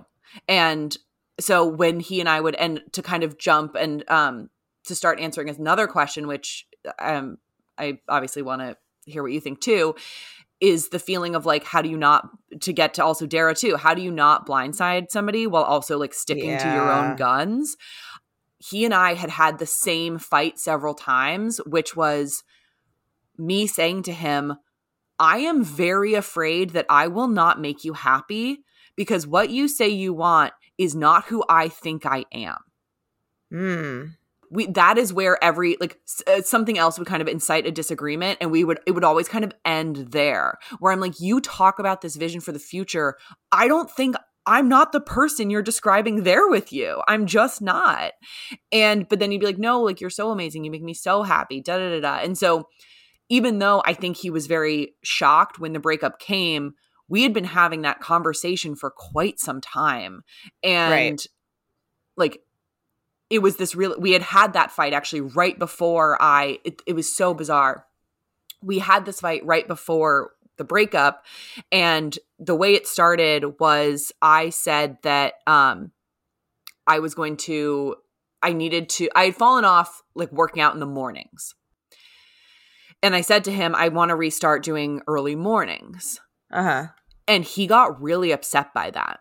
and so when he and i would and to kind of jump and um to start answering another question which um i obviously want to hear what you think too is the feeling of like how do you not to get to also Dara too how do you not blindside somebody while also like sticking to your own guns he and I had had the same fight several times which was me saying to him I am very afraid that I will not make you happy because what you say you want is not who I think I am. Hmm. We that is where every like s- uh, something else would kind of incite a disagreement and we would it would always kind of end there where I'm like you talk about this vision for the future I don't think I'm not the person you're describing there with you. I'm just not. And but then you'd be like, no, like you're so amazing. You make me so happy. Da da da da. And so even though I think he was very shocked when the breakup came, we had been having that conversation for quite some time. And Right. like it was this real we had had that fight actually right before I it, it was so bizarre. We had this fight right before the breakup and the way it started was I said that um I was going to I needed to I had fallen off like working out in the mornings. And I said to him I want to restart doing early mornings. Uh huh. And he got really upset by that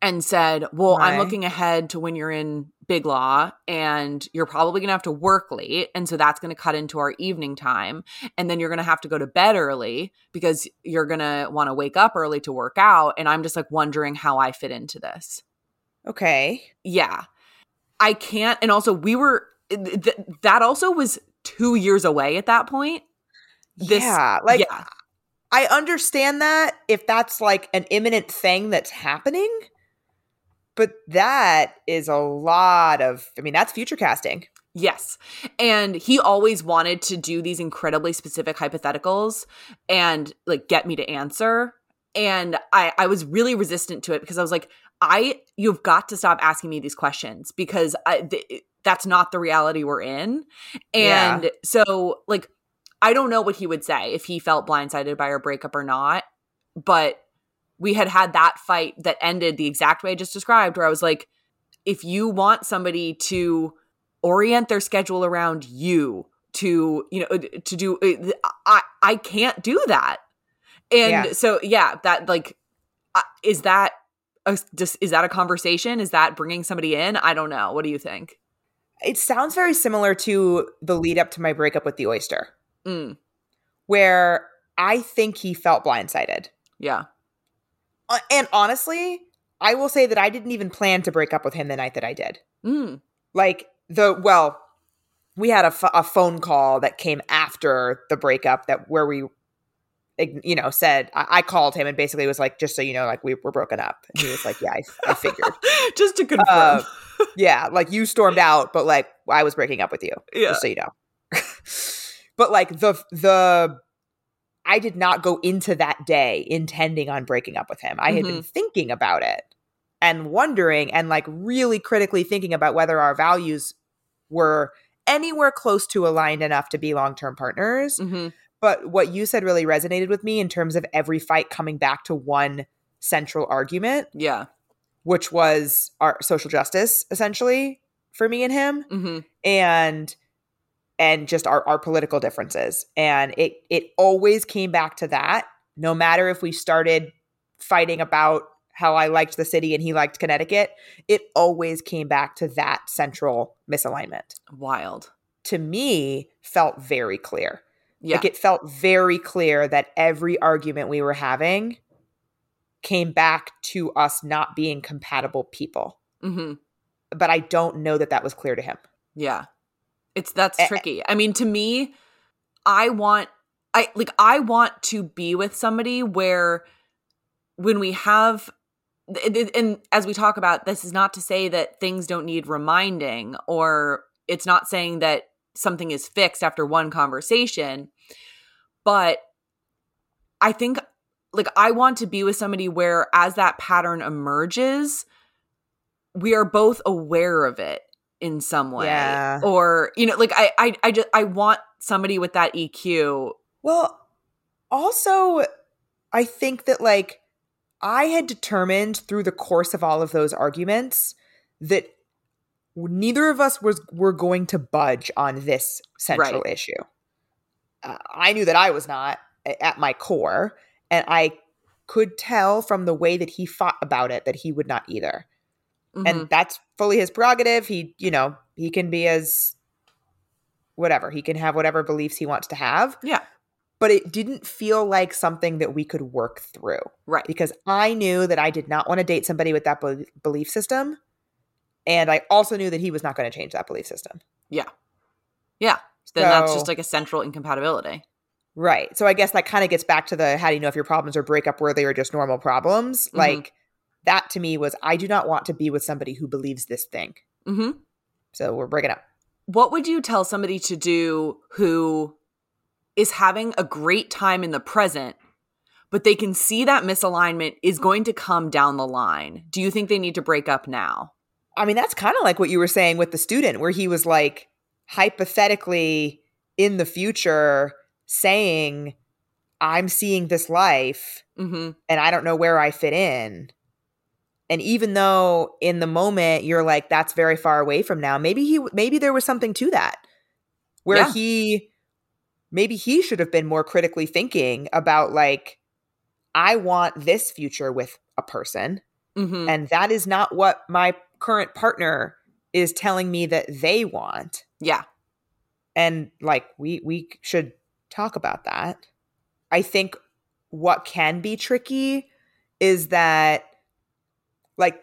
and said, Well, I'm looking ahead to when you're in Big Law and you're probably going to have to work late. And so that's going to cut into our evening time. And then you're going to have to go to bed early because you're going to want to wake up early to work out. And I'm just like wondering how I fit into this. Okay. Yeah. I can't. And also, we were, eh, th- that also was two years away at that point. This- yeah. Like yeah. I understand that if that's like an imminent thing that's happening, but that is a lot of. I mean, that's future casting. Yes. And he always wanted to do these incredibly specific hypotheticals and like get me to answer. And I, I was really resistant to it because I was like, I, you've got to stop asking me these questions because I, th- that's not the reality we're in. Yeah. And so, like, I don't know what he would say if he felt blindsided by our breakup or not. But we had had that fight that ended the exact way I just described, where I was like, if you want somebody to orient their schedule around you to you know to do uh, i i can't do that. And Yeah. so yeah that like uh, is that a, is that a conversation? Is that bringing somebody in? I don't know. What do you think? It sounds very similar to the lead up to my breakup with the oyster, mm, where I think he felt blindsided. yeah Uh, and honestly, I will say that I didn't even plan to break up with him the night that I did. mm, Like the well, we had a, a phone call that came after the breakup that where we, you know, said I, I called him and basically was like, just so you know, like we were broken up. And he was like, yeah, I, I figured. just to confirm Uh, yeah, like you stormed out, but like I was breaking up with you. yeah just so you know. but like the the I did not go into that day intending on breaking up with him. I had been thinking about it and wondering and like really critically thinking about whether our values were anywhere close to aligned enough to be long-term partners. hmm But what you said really resonated with me in terms of every fight coming back to one central argument, yeah. which was our social justice essentially for me and him. Hmm and and just our, our political differences. And it it always came back to that no matter if we started fighting about how i liked the city and he liked connecticut it always came back to that central misalignment. Wild. To me felt very clear. Yeah. Like it felt very clear that every argument we were having came back to us not being compatible people. Hmm but i don't know that that was clear to him. Yeah. It's that's Eh, eh. tricky. I mean, to me, I want I like I want to be with somebody where when we have and- as we talk about this is not to say that things don't need reminding or it's not saying that something is fixed after one conversation but i think like i want to be with somebody where as that pattern emerges we are both aware of it in some way Yeah. or you know like I, I i just i want somebody with that eq Well, also, I think that like I had determined through the course of all of those arguments that neither of us was were going to budge on this central Right. issue. Uh, I knew that I was not at my core, and I could tell from the way that he fought about it that he would not either. Mhm. And that's fully his prerogative. He, you know, he can be as whatever. He can have whatever beliefs he wants to have yeah but it didn't feel like something that we could work through Right. because I knew that I did not want to date somebody with that bel- belief system. And I also knew that he was not going to change that belief system. Yeah. Yeah. Then that's just like a central incompatibility. Right. So I guess that kind of gets back to the how do you know if your problems are breakup worthy or just normal problems? Mhm. Like that to me was I do not want to be with somebody who believes this thing. hmm So we're breaking up. What would you tell somebody to do who is having a great time in the present, but they can see that misalignment is going to come down the line? Do you think they need to break up now? I mean, that's kind of like what you were saying with the student, where he was like hypothetically in the future saying, I'm seeing this life hmm and I don't know where I fit in. And even though in the moment you're like, that's very far away from now, maybe he, maybe there was something to that. Where Yeah. he, maybe he should have been more critically thinking about like, I want this future with a person. Hmm and that is not what my current partner is telling me that they want. Yeah. and like we we should talk about that. I think what can be tricky is that like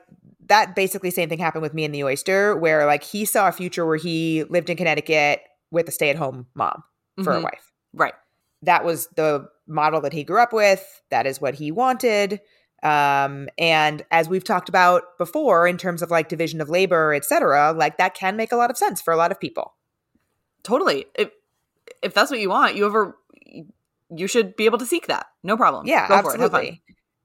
that basically same thing happened with me and the oyster where like he saw a future where he lived in connecticut with a stay-at-home mom for a Mhm. wife Right. that was the model that he grew up with that is what he wanted um and as we've talked about before in terms of like division of labor et cetera like that can make a lot of sense for a lot of people Totally. If if that's what you want, you ever you should be able to seek that. No problem. yeah Go for it. Have fun. absolutely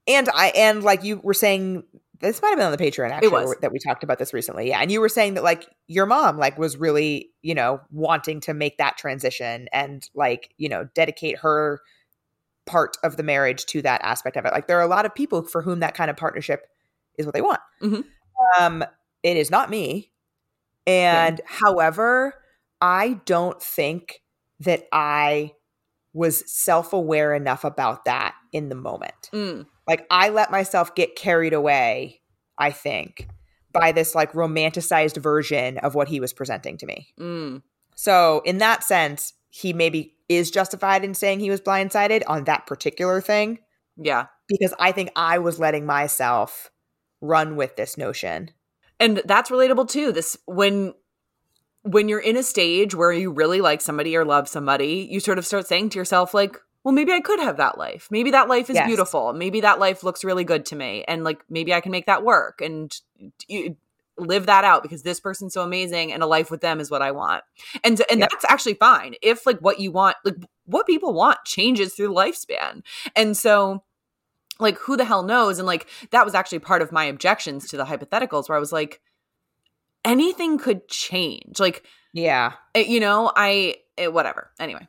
and i and like you were saying this might have been on the patreon actually that we talked about this recently. Yeah and you were saying that like your mom like was really you know wanting to make that transition and like you know dedicate her part of the marriage to that aspect of it. Like there are a lot of people for whom that kind of partnership is what they want. Mhm. um it is not me. And however i don't think that i was self-aware enough about that in the moment. Mm, like I let myself get carried away, I think, by this like romanticized version of what he was presenting to me. mm, So, in that sense, he maybe is justified in saying he was blindsided on that particular thing yeah. because I think I was letting myself run with this notion. and that's relatable too this when when you're in a stage where you really like somebody or love somebody you sort of start saying to yourself like well maybe i could have that life. Maybe that life is Yes. beautiful. Maybe that life looks really good to me and like maybe i can make that work and you live that out because this person's so amazing and a life with them is what i want. And and Yep. that's actually fine. If like what you want like what people want changes through lifespan. And so like who the hell knows? And like that was actually part of my objections to the hypotheticals where i was like anything could change. Like Yeah. eh, you know i eh, whatever. Anyway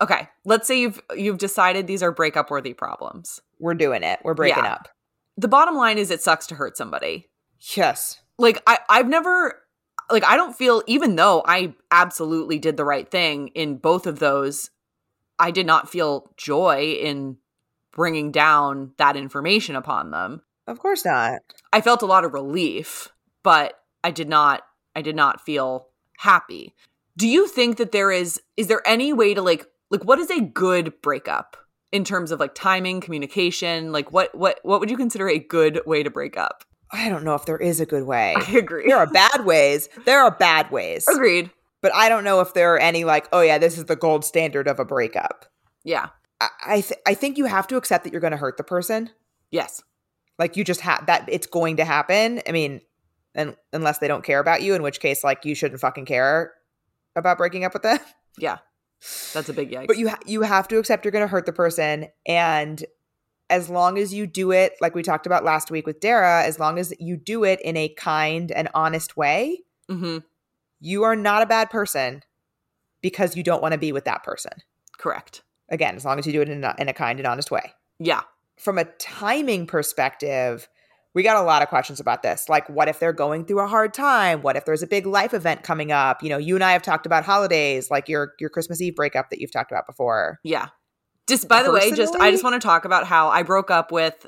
okay let's say you've you've decided these are breakup worthy problems We're doing it. We're breaking Yeah. up. the bottom line is it sucks to hurt somebody Yes. like i i've never like i don't feel even though i absolutely did the right thing in both of those i did not feel joy in bringing down that information upon them Of course not. I felt a lot of relief, but I did not I did not feel happy. Do you think that there is is there any way to like like what is a good breakup in terms of like timing, communication? Like what what what would you consider a good way to break up? I don't know if there is a good way. I agree. There are bad ways. There are bad ways. Agreed. But I don't know if there are any like, oh yeah, this is the gold standard of a breakup. Yeah. I th- I think you have to accept that you're going to hurt the person. Yes. Like you just have that it's going to happen. I mean, and unless they don't care about you, in which case like you shouldn't fucking care about breaking up with them. Yeah. That's a big yikes. But you ha- you have to accept you're going to hurt the person and as long as you do it like we talked about last week with Dara, as long as you do it in a kind and honest way, hmm you are not a bad person because you don't want to be with that person. Correct. Again, as long as you do it in a, in a kind and honest way. Yeah. From a timing perspective, we got a lot of questions about this. Like, what if they're going through a hard time? What if there's a big life event coming up? You know, you and I have talked about holidays, like your your Christmas Eve breakup that you've talked about before. Yeah. Just by the way, just I just want to talk about how I broke up with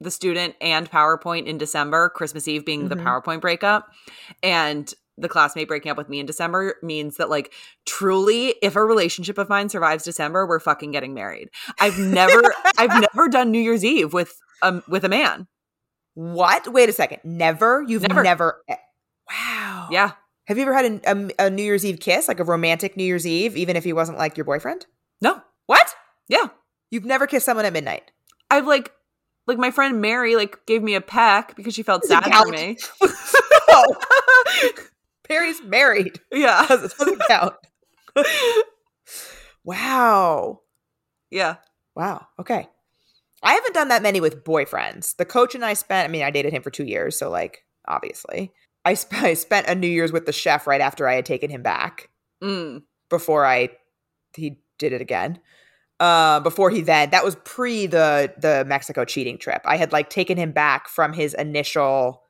the student and PowerPoint in December, Christmas Eve being the Mhm. PowerPoint breakup. And the classmate breaking up with me in December means that like truly if a relationship of mine survives December, we're fucking getting married. I've never I've never done New Year's Eve with um with a man. What? Wait a second. Never? You've Never. never. Wow. Yeah. Have you ever had a, a, um, a New Year's Eve kiss, like a romantic New Year's Eve, even if he wasn't like your boyfriend? No. What? Yeah. You've never kissed someone at midnight? I've like like my friend Mary like gave me a peck because she felt sad for me. no. Perry's married. yeah. It doesn't count. wow. Yeah. Wow. Okay. I haven't done that many with boyfriends. The coach and I spent, I mean, I dated him for two years. So, like, obviously, I, sp- I spent a New Year's with the chef right after I had taken him back Mm. before I, he did it again. Uh, before he then, that was pre the, the Mexico cheating trip. I had like taken him back from his initial,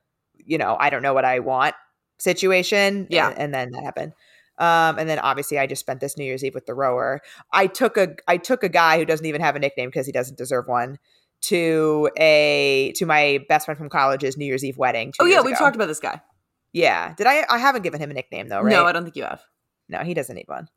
you know, I don't know what I want situation. Yeah. And, and then that happened. Um, and then obviously I just spent this New Year's Eve with the rower. I took a I took a guy who doesn't even have a nickname because he doesn't deserve one to a to my best friend from college's New Year's Eve wedding. Oh yeah, we've ago. talked about this guy. Yeah, did I? I haven't given him a nickname though, right? No, I don't think you have. no, he doesn't need one.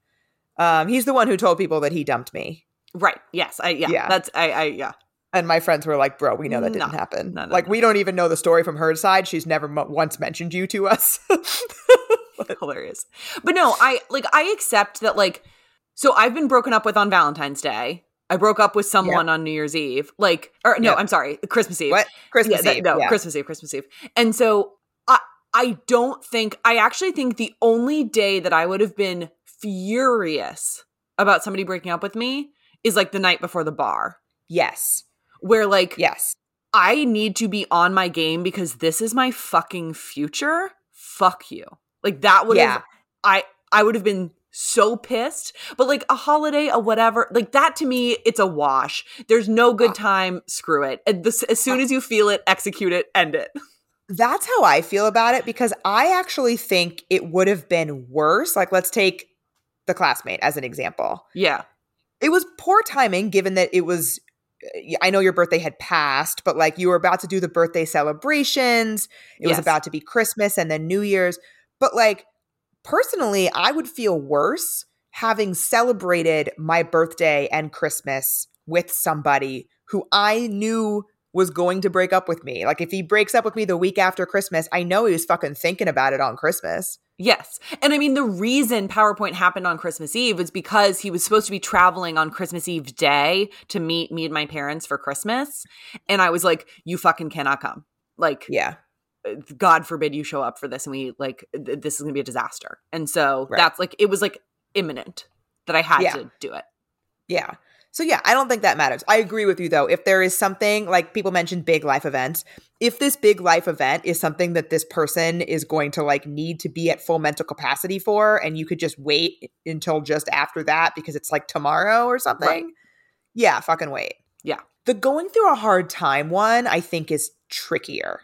Um, he's the one who told people that he dumped me, Right. Yes. I yeah. Yeah. That's I I yeah. And my friends were like, "Bro, we know that didn't No. happen. No, no, like, we don't even know the story from her side. She's never mo- once mentioned you to us." Hilarious. But no, I like I accept that like so I've been broken up with on Valentine's Day. I broke up with someone on New Year's Eve. Like or no. I'm sorry, Christmas Eve. what Christmas Yeah, that- Eve? no. Christmas Eve, Christmas Eve. And so I I don't think I actually think the only day that I would have been furious about somebody breaking up with me is like the night before the bar. yes, Where like yes, I need to be on my game because this is my fucking future. Fuck you. Like that would yeah. have I I would have been so pissed. But like a holiday, a whatever, like that to me, it's a wash. There's no good Uh, time. Screw it. And this, as soon as you feel it, execute it, end it. That's how I feel about it because I actually think it would have been worse. Like, let's take the classmate as an example. Yeah. It was poor timing given that it was, I know your birthday had passed, but like you were about to do the birthday celebrations. It was about to be Christmas and then New Year's. But like, personally, I would feel worse having celebrated my birthday and Christmas with somebody who I knew was going to break up with me. Like if he breaks up with me the week after Christmas, I know he was fucking thinking about it on Christmas. Yes. And I mean, the reason PowerPoint happened on Christmas Eve was because he was supposed to be traveling on Christmas Eve day to meet me and my parents for Christmas. And I was like, you fucking cannot come. Like, Yeah. Uh, God forbid you show up for this and we like, th- this is going to be a disaster. And so Right. that's like, it was like imminent that I had Yeah. to do it. Yeah. So yeah, I don't think that matters. I agree with you though. If there is something like people mentioned big life events, if this big life event is something that this person is going to like need to be at full mental capacity for and you could just wait until just after that because it's like tomorrow or something. Yeah, fucking wait. Yeah. The going through a hard time one I think is trickier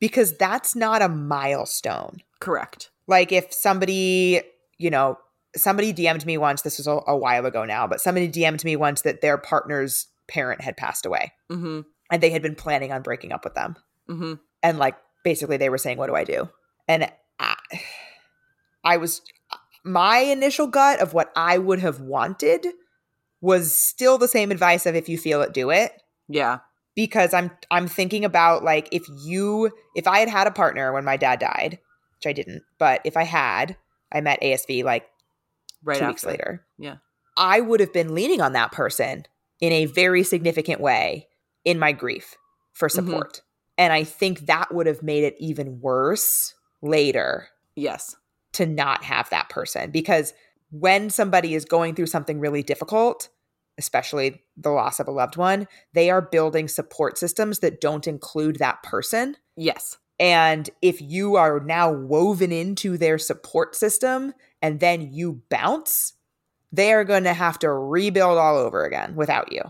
because that's not a milestone Correct. like if somebody you know somebody dm'd me once this was a, a while ago now but somebody dm'd me once that their partner's parent had passed away Mm and they had been planning on breaking up with them hmm. Mm hmm. and like basically they were saying what do i do and i, I was my initial gut of what i would have wanted was still the same advice of if you feel it do it Yeah. because I'm I'm thinking about like if you if I had had a partner when my dad died, which I didn't, but if I had, I met ASV like Right two after. weeks later. Yeah. I would have been leaning on that person in a very significant way in my grief for Mhm. support. And I think that would have made it even worse later Yes. to not have that person because when somebody is going through something really difficult, especially the loss of a loved one, they are building support systems that don't include that person. Yes. And if you are now woven into their support system and then you bounce, they are going to have to rebuild all over again without you.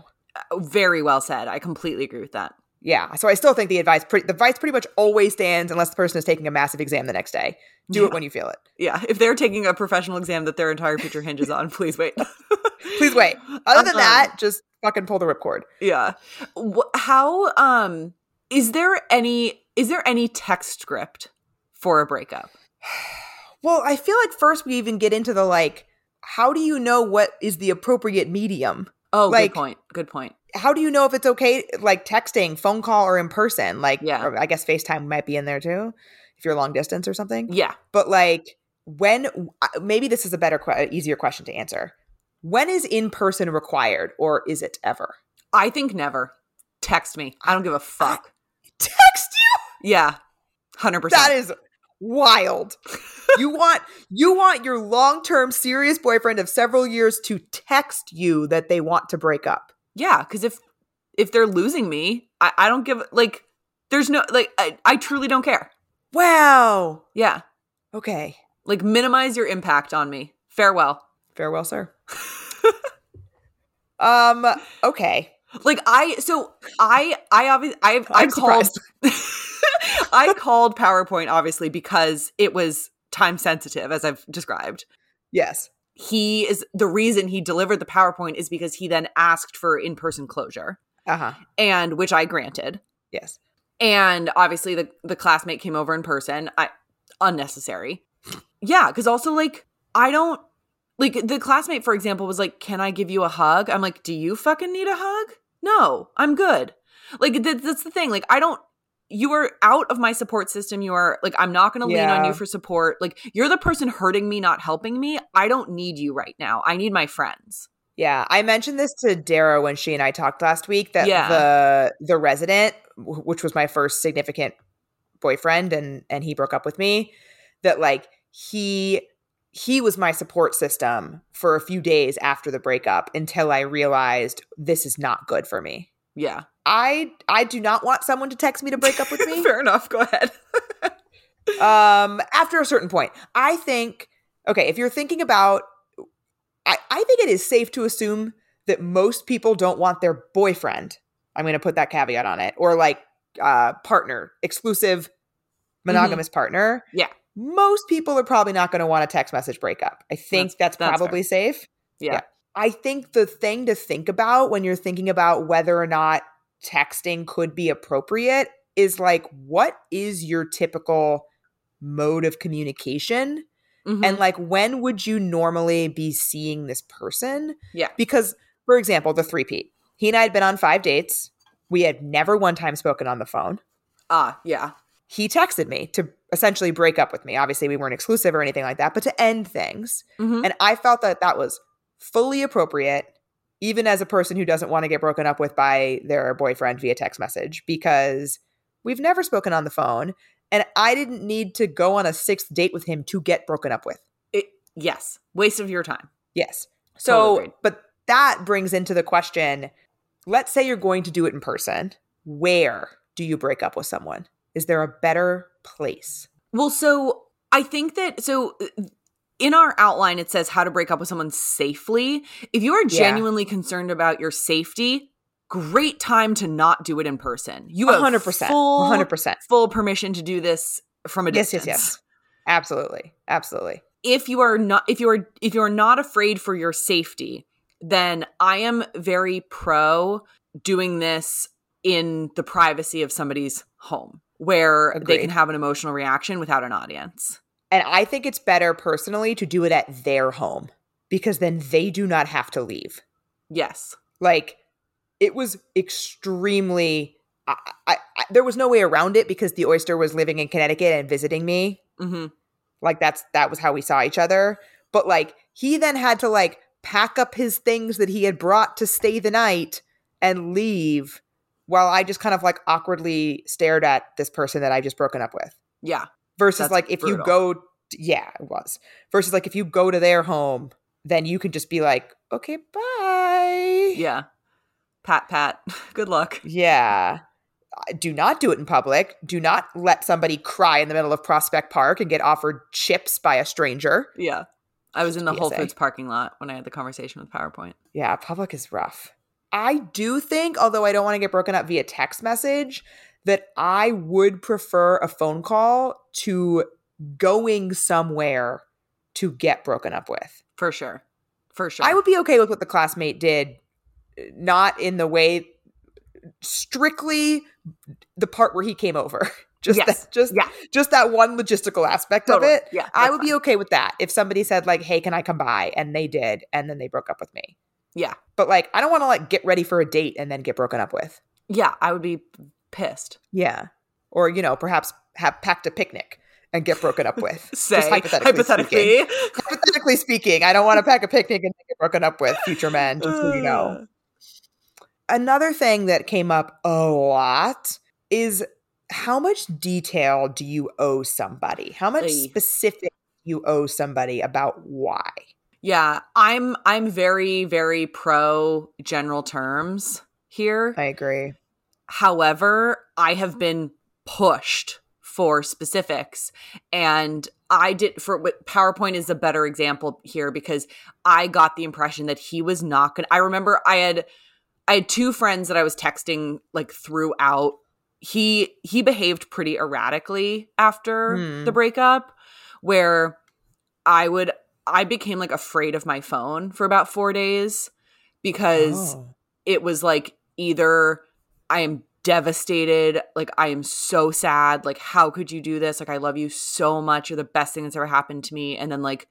Uh, Very well said. I completely agree with that. Yeah. So I still think the advice, pre- the advice pretty much always stands unless the person is taking a massive exam the next day. Do Yeah. it when you feel it. Yeah. If they're taking a professional exam that their entire future hinges on, please wait. Please wait. Other than Um, that, just fucking pull the ripcord. Yeah. How um is there any is there any text script for a breakup? Well, I feel like first we even get into the like, how do you know what is the appropriate medium? Oh, Like- good point. Good point. How do you know if it's okay, like texting, phone call, or in person? Like, Yeah. I guess FaceTime might be in there too, if you're long distance or something. Yeah. But like, when uh, maybe this is a better, easier question to answer. When is in person required, or is it ever? I think never. Text me. I don't give a fuck. Text you. yeah. 100%. That is wild. you want you want your long-term serious boyfriend of several years to text you that they want to break up. Yeah, because if if they're losing me, I, I don't give like there's no like I, I truly don't care. Wow. Yeah. Okay. Like minimize your impact on me. Farewell. Farewell, sir. um, okay. Like I so I I obviously I I I'm called. I called PowerPoint obviously because it was time sensitive as I've described. Yes. He is the reason he delivered the PowerPoint is because he then asked for in-person closure Uh-huh. and which I granted. Yes. and obviously the the classmate came over in person i unnecessary yeah because also like i don't like the classmate for example was like can i give you a hug i'm like do you fucking need a hug no i'm good like that, that's the thing like i don't you are out of my support system. You are like i'm not going to lean on you for support. Like you're the person hurting me not helping me. I don't need you right now. I need my friends. Yeah, I mentioned this to Dara when she and I talked last week that Yeah. the the resident, which was my first significant boyfriend, and and he broke up with me, that like he he was my support system for a few days after the breakup until I realized this is not good for me. yeah I I do not want someone to text me to break up with me. fair enough go ahead um after a certain point i think okay if you're thinking about i i think it is safe to assume that most people don't want their boyfriend i'm going to put that caveat on it or like uh partner exclusive monogamous partner Mm-hmm. Yeah. most people are probably not going to want a text message breakup i think that's, that's probably safe yeah. Yeah. I think the thing to think about when you're thinking about whether or not texting could be appropriate is like, what is your typical mode of communication? Mhm. And like, when would you normally be seeing this person? Yeah. Because, for example, the three Pete, he and I had been on five dates. We had never one time spoken on the phone. ah yeah He texted me to essentially break up with me. Obviously, we weren't exclusive or anything like that, but to end things. Mhm. And I felt that that was fully appropriate, even as a person who doesn't want to get broken up with by their boyfriend via text message, because we've never spoken on the phone. And I didn't need to go on a sixth date with him to get broken up with. It, yes, waste of your time. Yes. So, agreed. but that brings into the question let's say you're going to do it in person. Where do you break up with someone? Is there a better place? Well, so I think that so uh, in our outline it says how to break up with someone safely. If you are Yeah. genuinely concerned about your safety, great time to not do it in person. You have 100%. full 100%. full permission to do this from a Yes, distance. yes, yes. Absolutely. Absolutely. if you are not if you are if you are not afraid for your safety then i am very pro doing this in the privacy of somebody's home where they can have an emotional reaction without an audience And I think it's better personally to do it at their home because then they do not have to leave. yes Like it was extremely. I, I, I, there was no way around it because the oyster was living in Connecticut and visiting me. hmm Like that's that was how we saw each other. But like he then had to like pack up his things that he had brought to stay the night and leave while I just kind of like awkwardly stared at this person that I just broken up with. yeah versus That's like if you go yeah it was. Versus like if you go to their home then you can just be like okay bye. Yeah. Pat pat. Good luck. Yeah. Do not do it in public. Do not let somebody cry in the middle of prospect park and get offered chips by a stranger. Yeah. I was in the whole foods parking lot when i had the conversation with powerpoint. Yeah public is rough. I do think although i don't want to get broken up via text message that i would prefer a phone call to going somewhere to get broken up with for sure for sure I would be okay with what the classmate did, not in the way strictly the part where he came over. Just Yes. that, just Yeah. just that one logistical aspect Totally. of it. Yeah. I would be okay with that if somebody said like, "Hey, can I come by?" and they did, and then they broke up with me. Yeah. But like, I don't want to like get ready for a date and then get broken up with. Yeah. I would be pissed. Yeah, or you know, perhaps have packed a picnic and get broken up with. Say, hypothetically, hypothetically. Speaking. hypothetically speaking, I don't want to pack a picnic and get broken up with future men. Just so you know. Another thing that came up a lot is how much detail do you owe somebody? How much specific you owe somebody about why? Yeah, I'm I'm very very pro general terms here. I agree. However, I have been pushed for specifics and I did for what PowerPoint is a better example here because I got the impression that he was not going to I remember I had I had two friends that I was texting like throughout he he behaved pretty erratically after Hmm. the breakup where I would I became like afraid of my phone for about 4 days because Oh. it was like either I am devastated, like I am so sad, like how could you do this? Like I love you so much. You're the best thing that's ever happened to me. And then like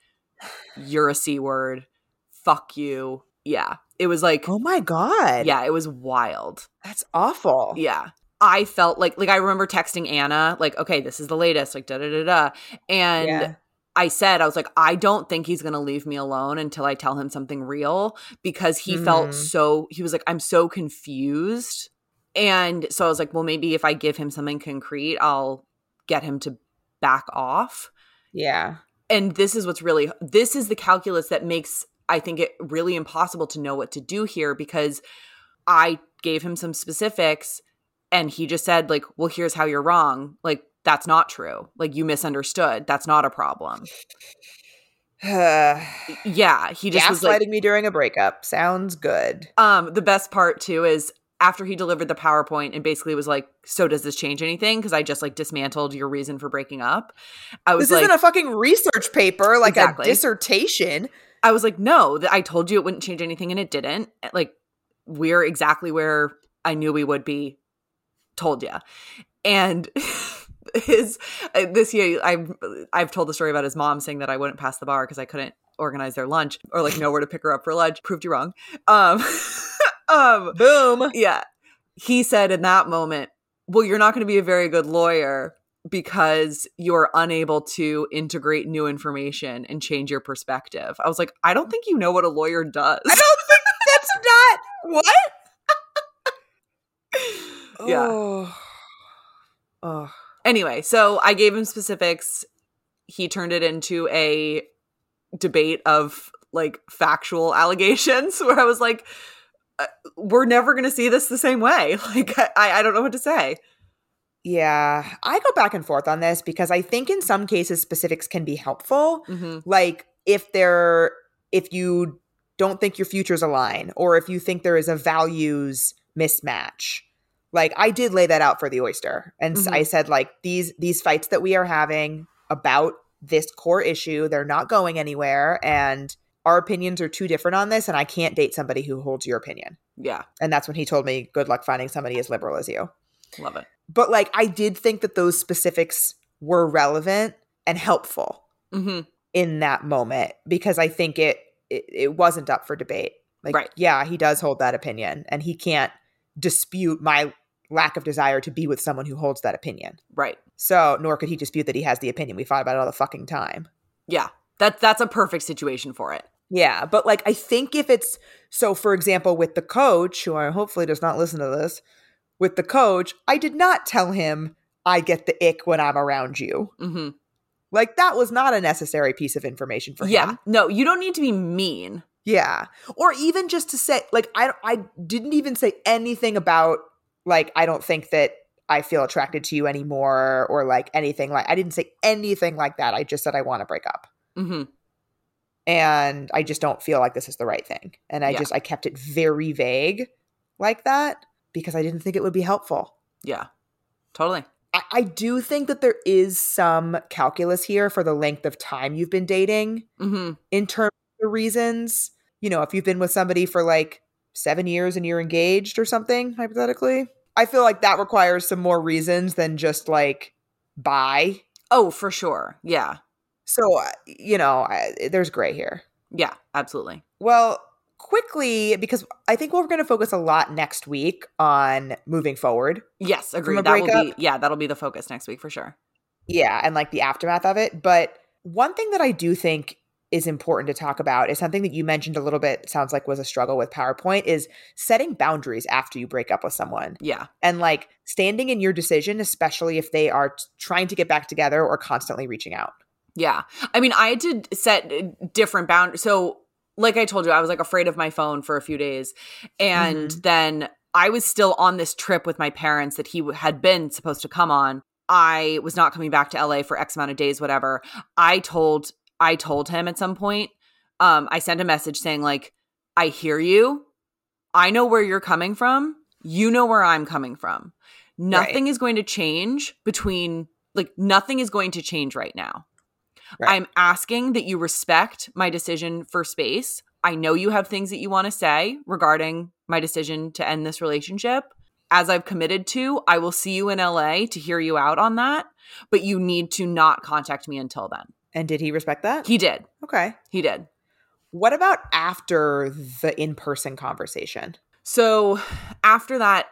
you're a C word. Fuck you. Yeah. It was like Oh my god. yeah, it was wild. That's awful. Yeah. I felt like like I remember texting Anna, like, okay, this is the latest, like da da da da. And Yeah. I said, I was like, I don't think he's going to leave me alone until I tell him something real because he felt Mhm. so, he was like, I'm so confused. And so I was like, well, maybe if I give him something concrete, I'll get him to back off. Yeah. And this is what's really, this is the calculus that makes, I think, it really impossible to know what to do here because I gave him some specifics and he just said, like, well, here's how you're wrong. Like, that's not true. Like, you misunderstood. That's not a problem. Yeah, he just was Gaslighting like me during a breakup. Sounds good. um the best part too is after he delivered the PowerPoint and basically was like, "So does this change anything?" because I just like dismantled your reason for breaking up. I was This like isn't a fucking research paper, like Exactly. a dissertation. I was like, "No, I told you it wouldn't change anything and it didn't." Like we're exactly where I knew we would be. Told you. And his uh, this year I've I've told the story about his mom saying that I wouldn't pass the bar because I couldn't organize their lunch or like know where to pick her up for lunch. Proved you wrong. Um um Boom. yeah. He said in that moment, Well, you're not going to be a very good lawyer because you're unable to integrate new information and change your perspective. I was like, I don't think you know what a lawyer does. I don't think that's not what. Yeah. Oh. Oh. Anyway, so I gave him specifics. He turned it into a debate of like factual allegations where I was like, we're never going to see this the same way. Like, I, I don't know what to say. Yeah, I go back and forth on this because I think in some cases specifics can be helpful. hmm Like if they're if you don't think your futures align or if you think there is a values mismatch. Like I did lay that out for the oyster and Mhm. I said like these these fights that we are having about this core issue, they're not going anywhere and our opinions are too different on this and I can't date somebody who holds your opinion. Yeah, And that's when he told me good luck finding somebody as liberal as you. love it. But like I did think that those specifics were relevant and helpful hmm in that moment because I think it it, it wasn't up for debate. Like Right. yeah, he does hold that opinion and he can't dispute my lack of desire to be with someone who holds that opinion. Right. So, nor could he dispute that he has the opinion. We fought about it all the fucking time. Yeah. That that's a perfect situation for it. Yeah, but like I think if it's so for example with the coach who I hopefully does not listen to this, with the coach, I did not tell him I get the ick when I'm around you. hmm Like that was not a necessary piece of information for Yeah. him. Yeah. No, you don't need to be mean. Yeah. Or even just to say like I I didn't even say anything about like I don't think that I feel attracted to you anymore or like anything like I didn't say anything like that. I just said I want to break up. Hmm And I just don't feel like this is the right thing. And I Yeah. just I kept it very vague like that because I didn't think it would be helpful. Yeah. Totally. I, I do think that there is some calculus here for the length of time you've been dating. hmm in terms of the reasons. You know, if you've been with somebody for like seven years and you're engaged or something, hypothetically, I feel like that requires some more reasons than just like by. Oh, for sure. Yeah. So, uh, you know, I, there's gray here. Yeah, absolutely. Well, quickly, because I think we're going to focus a lot next week on moving forward. Yes, agreed. That will be yeah, that'll be the focus next week for sure. Yeah, and like the aftermath of it. But one thing that I do think is important to talk about is something that you mentioned a little bit, sounds like was a struggle with PowerPoint, is setting boundaries after you break up with someone Yeah. and like standing in your decision, especially if they are t- trying to get back together or constantly reaching out. Yeah. I mean, I had to set uh, different boundaries. So, like I told you, I was like afraid of my phone for a few days. And then I was still on this trip with my parents that he had been supposed to come on. I was not coming back to LA for X amount of days, whatever. I told I told him at some point, um, I sent a message saying, like, I hear you. I know where you're coming from. You know where I'm coming from. Nothing is going to change between like nothing is going to change right now. Right. I'm asking that you respect my decision for space. I know you have things that you want to say regarding my decision to end this relationship. As I've committed to, I will see you in LA to hear you out on that, but you need to not contact me until then. And did he respect that? He did. okay. He did. What about after the in person conversation? So after that,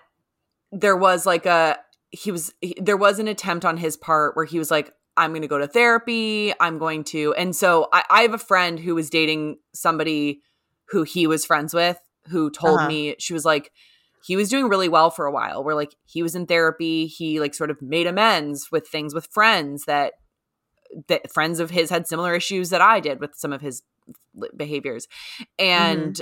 there was like a he was he- there was an attempt on his part where he was like, I'm going to go to therapy. I'm going to, and so I, I have a friend who was dating somebody who he was friends with who told Uh-huh. me she was like he was doing really well for a while where like he was in therapy he like sort of made amends with things with friends that that friends of his had similar issues that I did with some of his behaviors and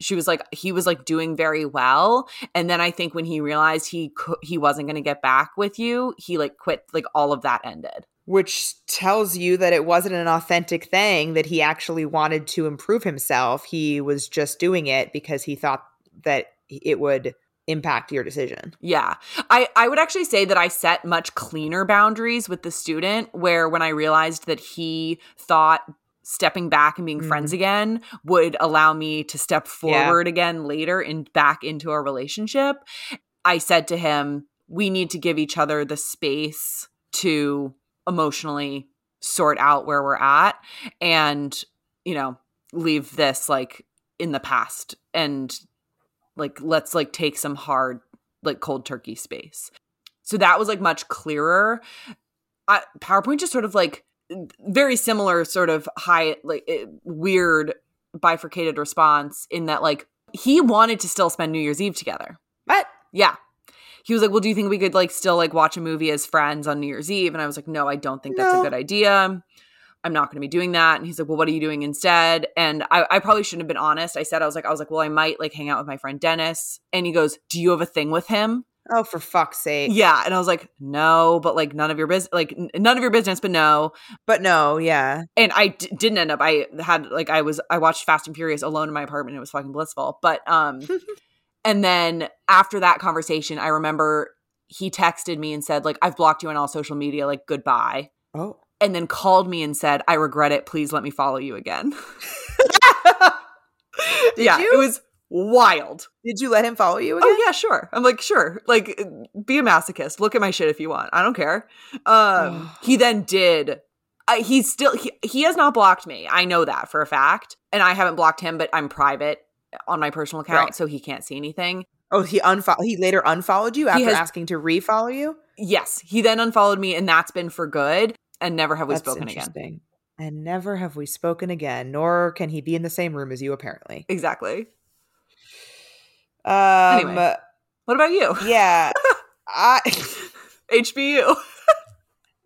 she was like he was like doing very well and then i think when he realized he cou- he wasn't going to get back with you he like quit like all of that ended Which tells you that it wasn't an authentic thing, that he actually wanted to improve himself. He was just doing it because he thought that it would impact your decision. yeah i i would actually say that i set much cleaner boundaries with the student where when i realized that he thought stepping back and being Mm. friends again would allow me to step Yeah. forward again later and back into our relationship i said to him we need to give each other the space to emotionally sort out where we're at and you know leave this like in the past and like let's like take some hard like cold turkey space. So that was like much clearer. I, powerpoint just sort of like very similar sort of high like eh, weird bifurcated response in that like he wanted to still spend new year's eve together. But yeah he was like well do you think we could like still like watch a movie as friends on new year's eve and i was like no i don't think that's No. a good idea i'm not going to be doing that and he's like well what are you doing instead and I, I probably shouldn't have been honest i said i was like i was like well i might like hang out with my friend dennis and he goes do you have a thing with him oh, for fuck's sake. yeah and i was like no but like none of your business like n- none of your business but no But no, yeah. and I d- didn't end up. I had like I was I watched Fast and Furious alone in my apartment. It was fucking blissful. But um, and then after that conversation, I remember he texted me and said like I've blocked you on all social media. Like goodbye. Oh. And then called me and said I regret it. Please let me follow you again. Did yeah, you? it was wild. Did you let him follow you again? Oh yeah, sure. I'm like, sure. Like be a masochist. Look at my shit if you want. I don't care. Um he then did I, he's still he, he has not blocked me. I know that for a fact. And I haven't blocked him, but I'm private on my personal account Right. so he can't see anything. Oh, he unfollowed. He later unfollowed you after has- asking to refollow you. Yes, he then unfollowed me and that's been for good and never have we That's spoken again. And never have we spoken again. Nor can he be in the same room as you, apparently. Exactly. Um, Anyway. What about you? yeah, I HBU.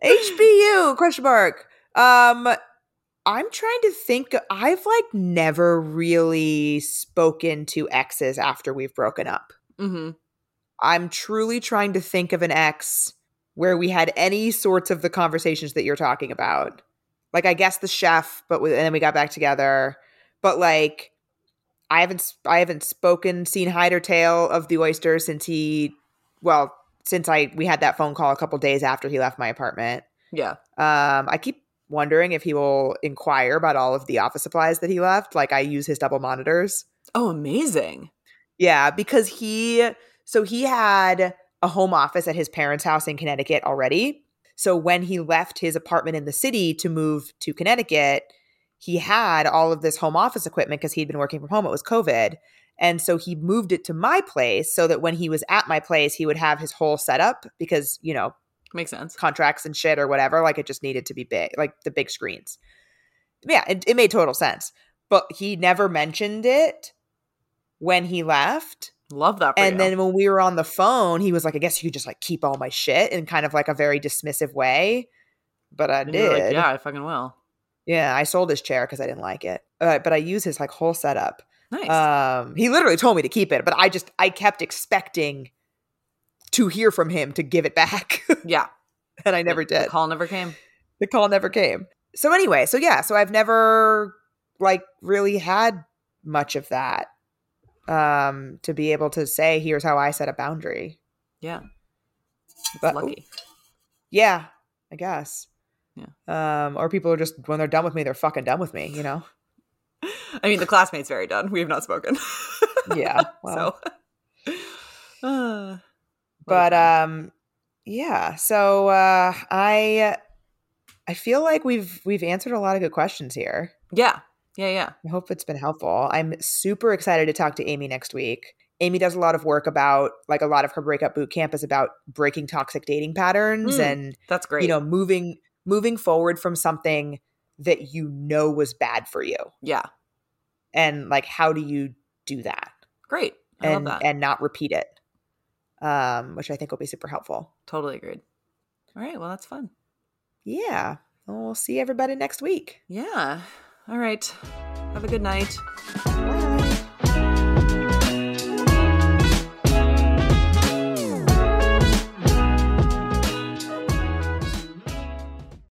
HBU question mark. Um, I'm trying to think. I've like never really spoken to exes after we've broken up. hmm I'm truly trying to think of an ex where we had any sorts of the conversations that you're talking about. Like I guess the chef, but we, and then we got back together. But like I haven't I haven't spoken, seen hide or tail of the oyster since he well, since I we had that phone call a couple days after he left my apartment. Yeah. Um I keep wondering if he will inquire about all of the office supplies that he left. Like I use his double monitors. Oh, amazing. Yeah, because he so he had a home office at his parents' house in Connecticut already. So when he left his apartment in the city to move to Connecticut, he had all of this home office equipment because he'd been working from home. It was COVID. And so he moved it to my place so that when he was at my place, he would have his whole setup because, you know, Makes sense. contracts and shit or whatever. Like it just needed to be big, like the big screens. Yeah, it, it made total sense. But he never mentioned it when he left. Love that. For And you. then when we were on the phone, he was like, I guess you could just like keep all my shit in kind of like a very dismissive way. But I And did. like, yeah, I fucking will. Yeah, I sold his chair because I didn't like it. Uh, but I use his like whole setup. Nice. Um, he literally told me to keep it, but I just I kept expecting to hear from him to give it back, yeah. and I never The- The did. call never came. The call never came. So anyway, so yeah, so I've never like really had much of that um to be able to say here's how I set a boundary. Yeah. But Lucky. yeah, I guess. Yeah. Um, or people are just when they're done with me, they're fucking done with me, you know? I mean, the classmate's very done. We have not spoken. Yeah. Well, so. Uh, but um yeah so uh i i feel like we've we've answered a lot of good questions here. Yeah, yeah, yeah. i hope it's been helpful. I'm super excited to talk to amy next week. Amy does a lot of work about like a lot of her breakup boot camp is about breaking toxic dating patterns Mm, and That's great. you know moving moving forward from something that you know was bad for you. Yeah, and like how do you do that? Great. I and that. and not repeat it um which i think will be super helpful totally agreed. All right. Well, that's fun. yeah well, we'll see everybody next week Yeah. All right. Have a good night.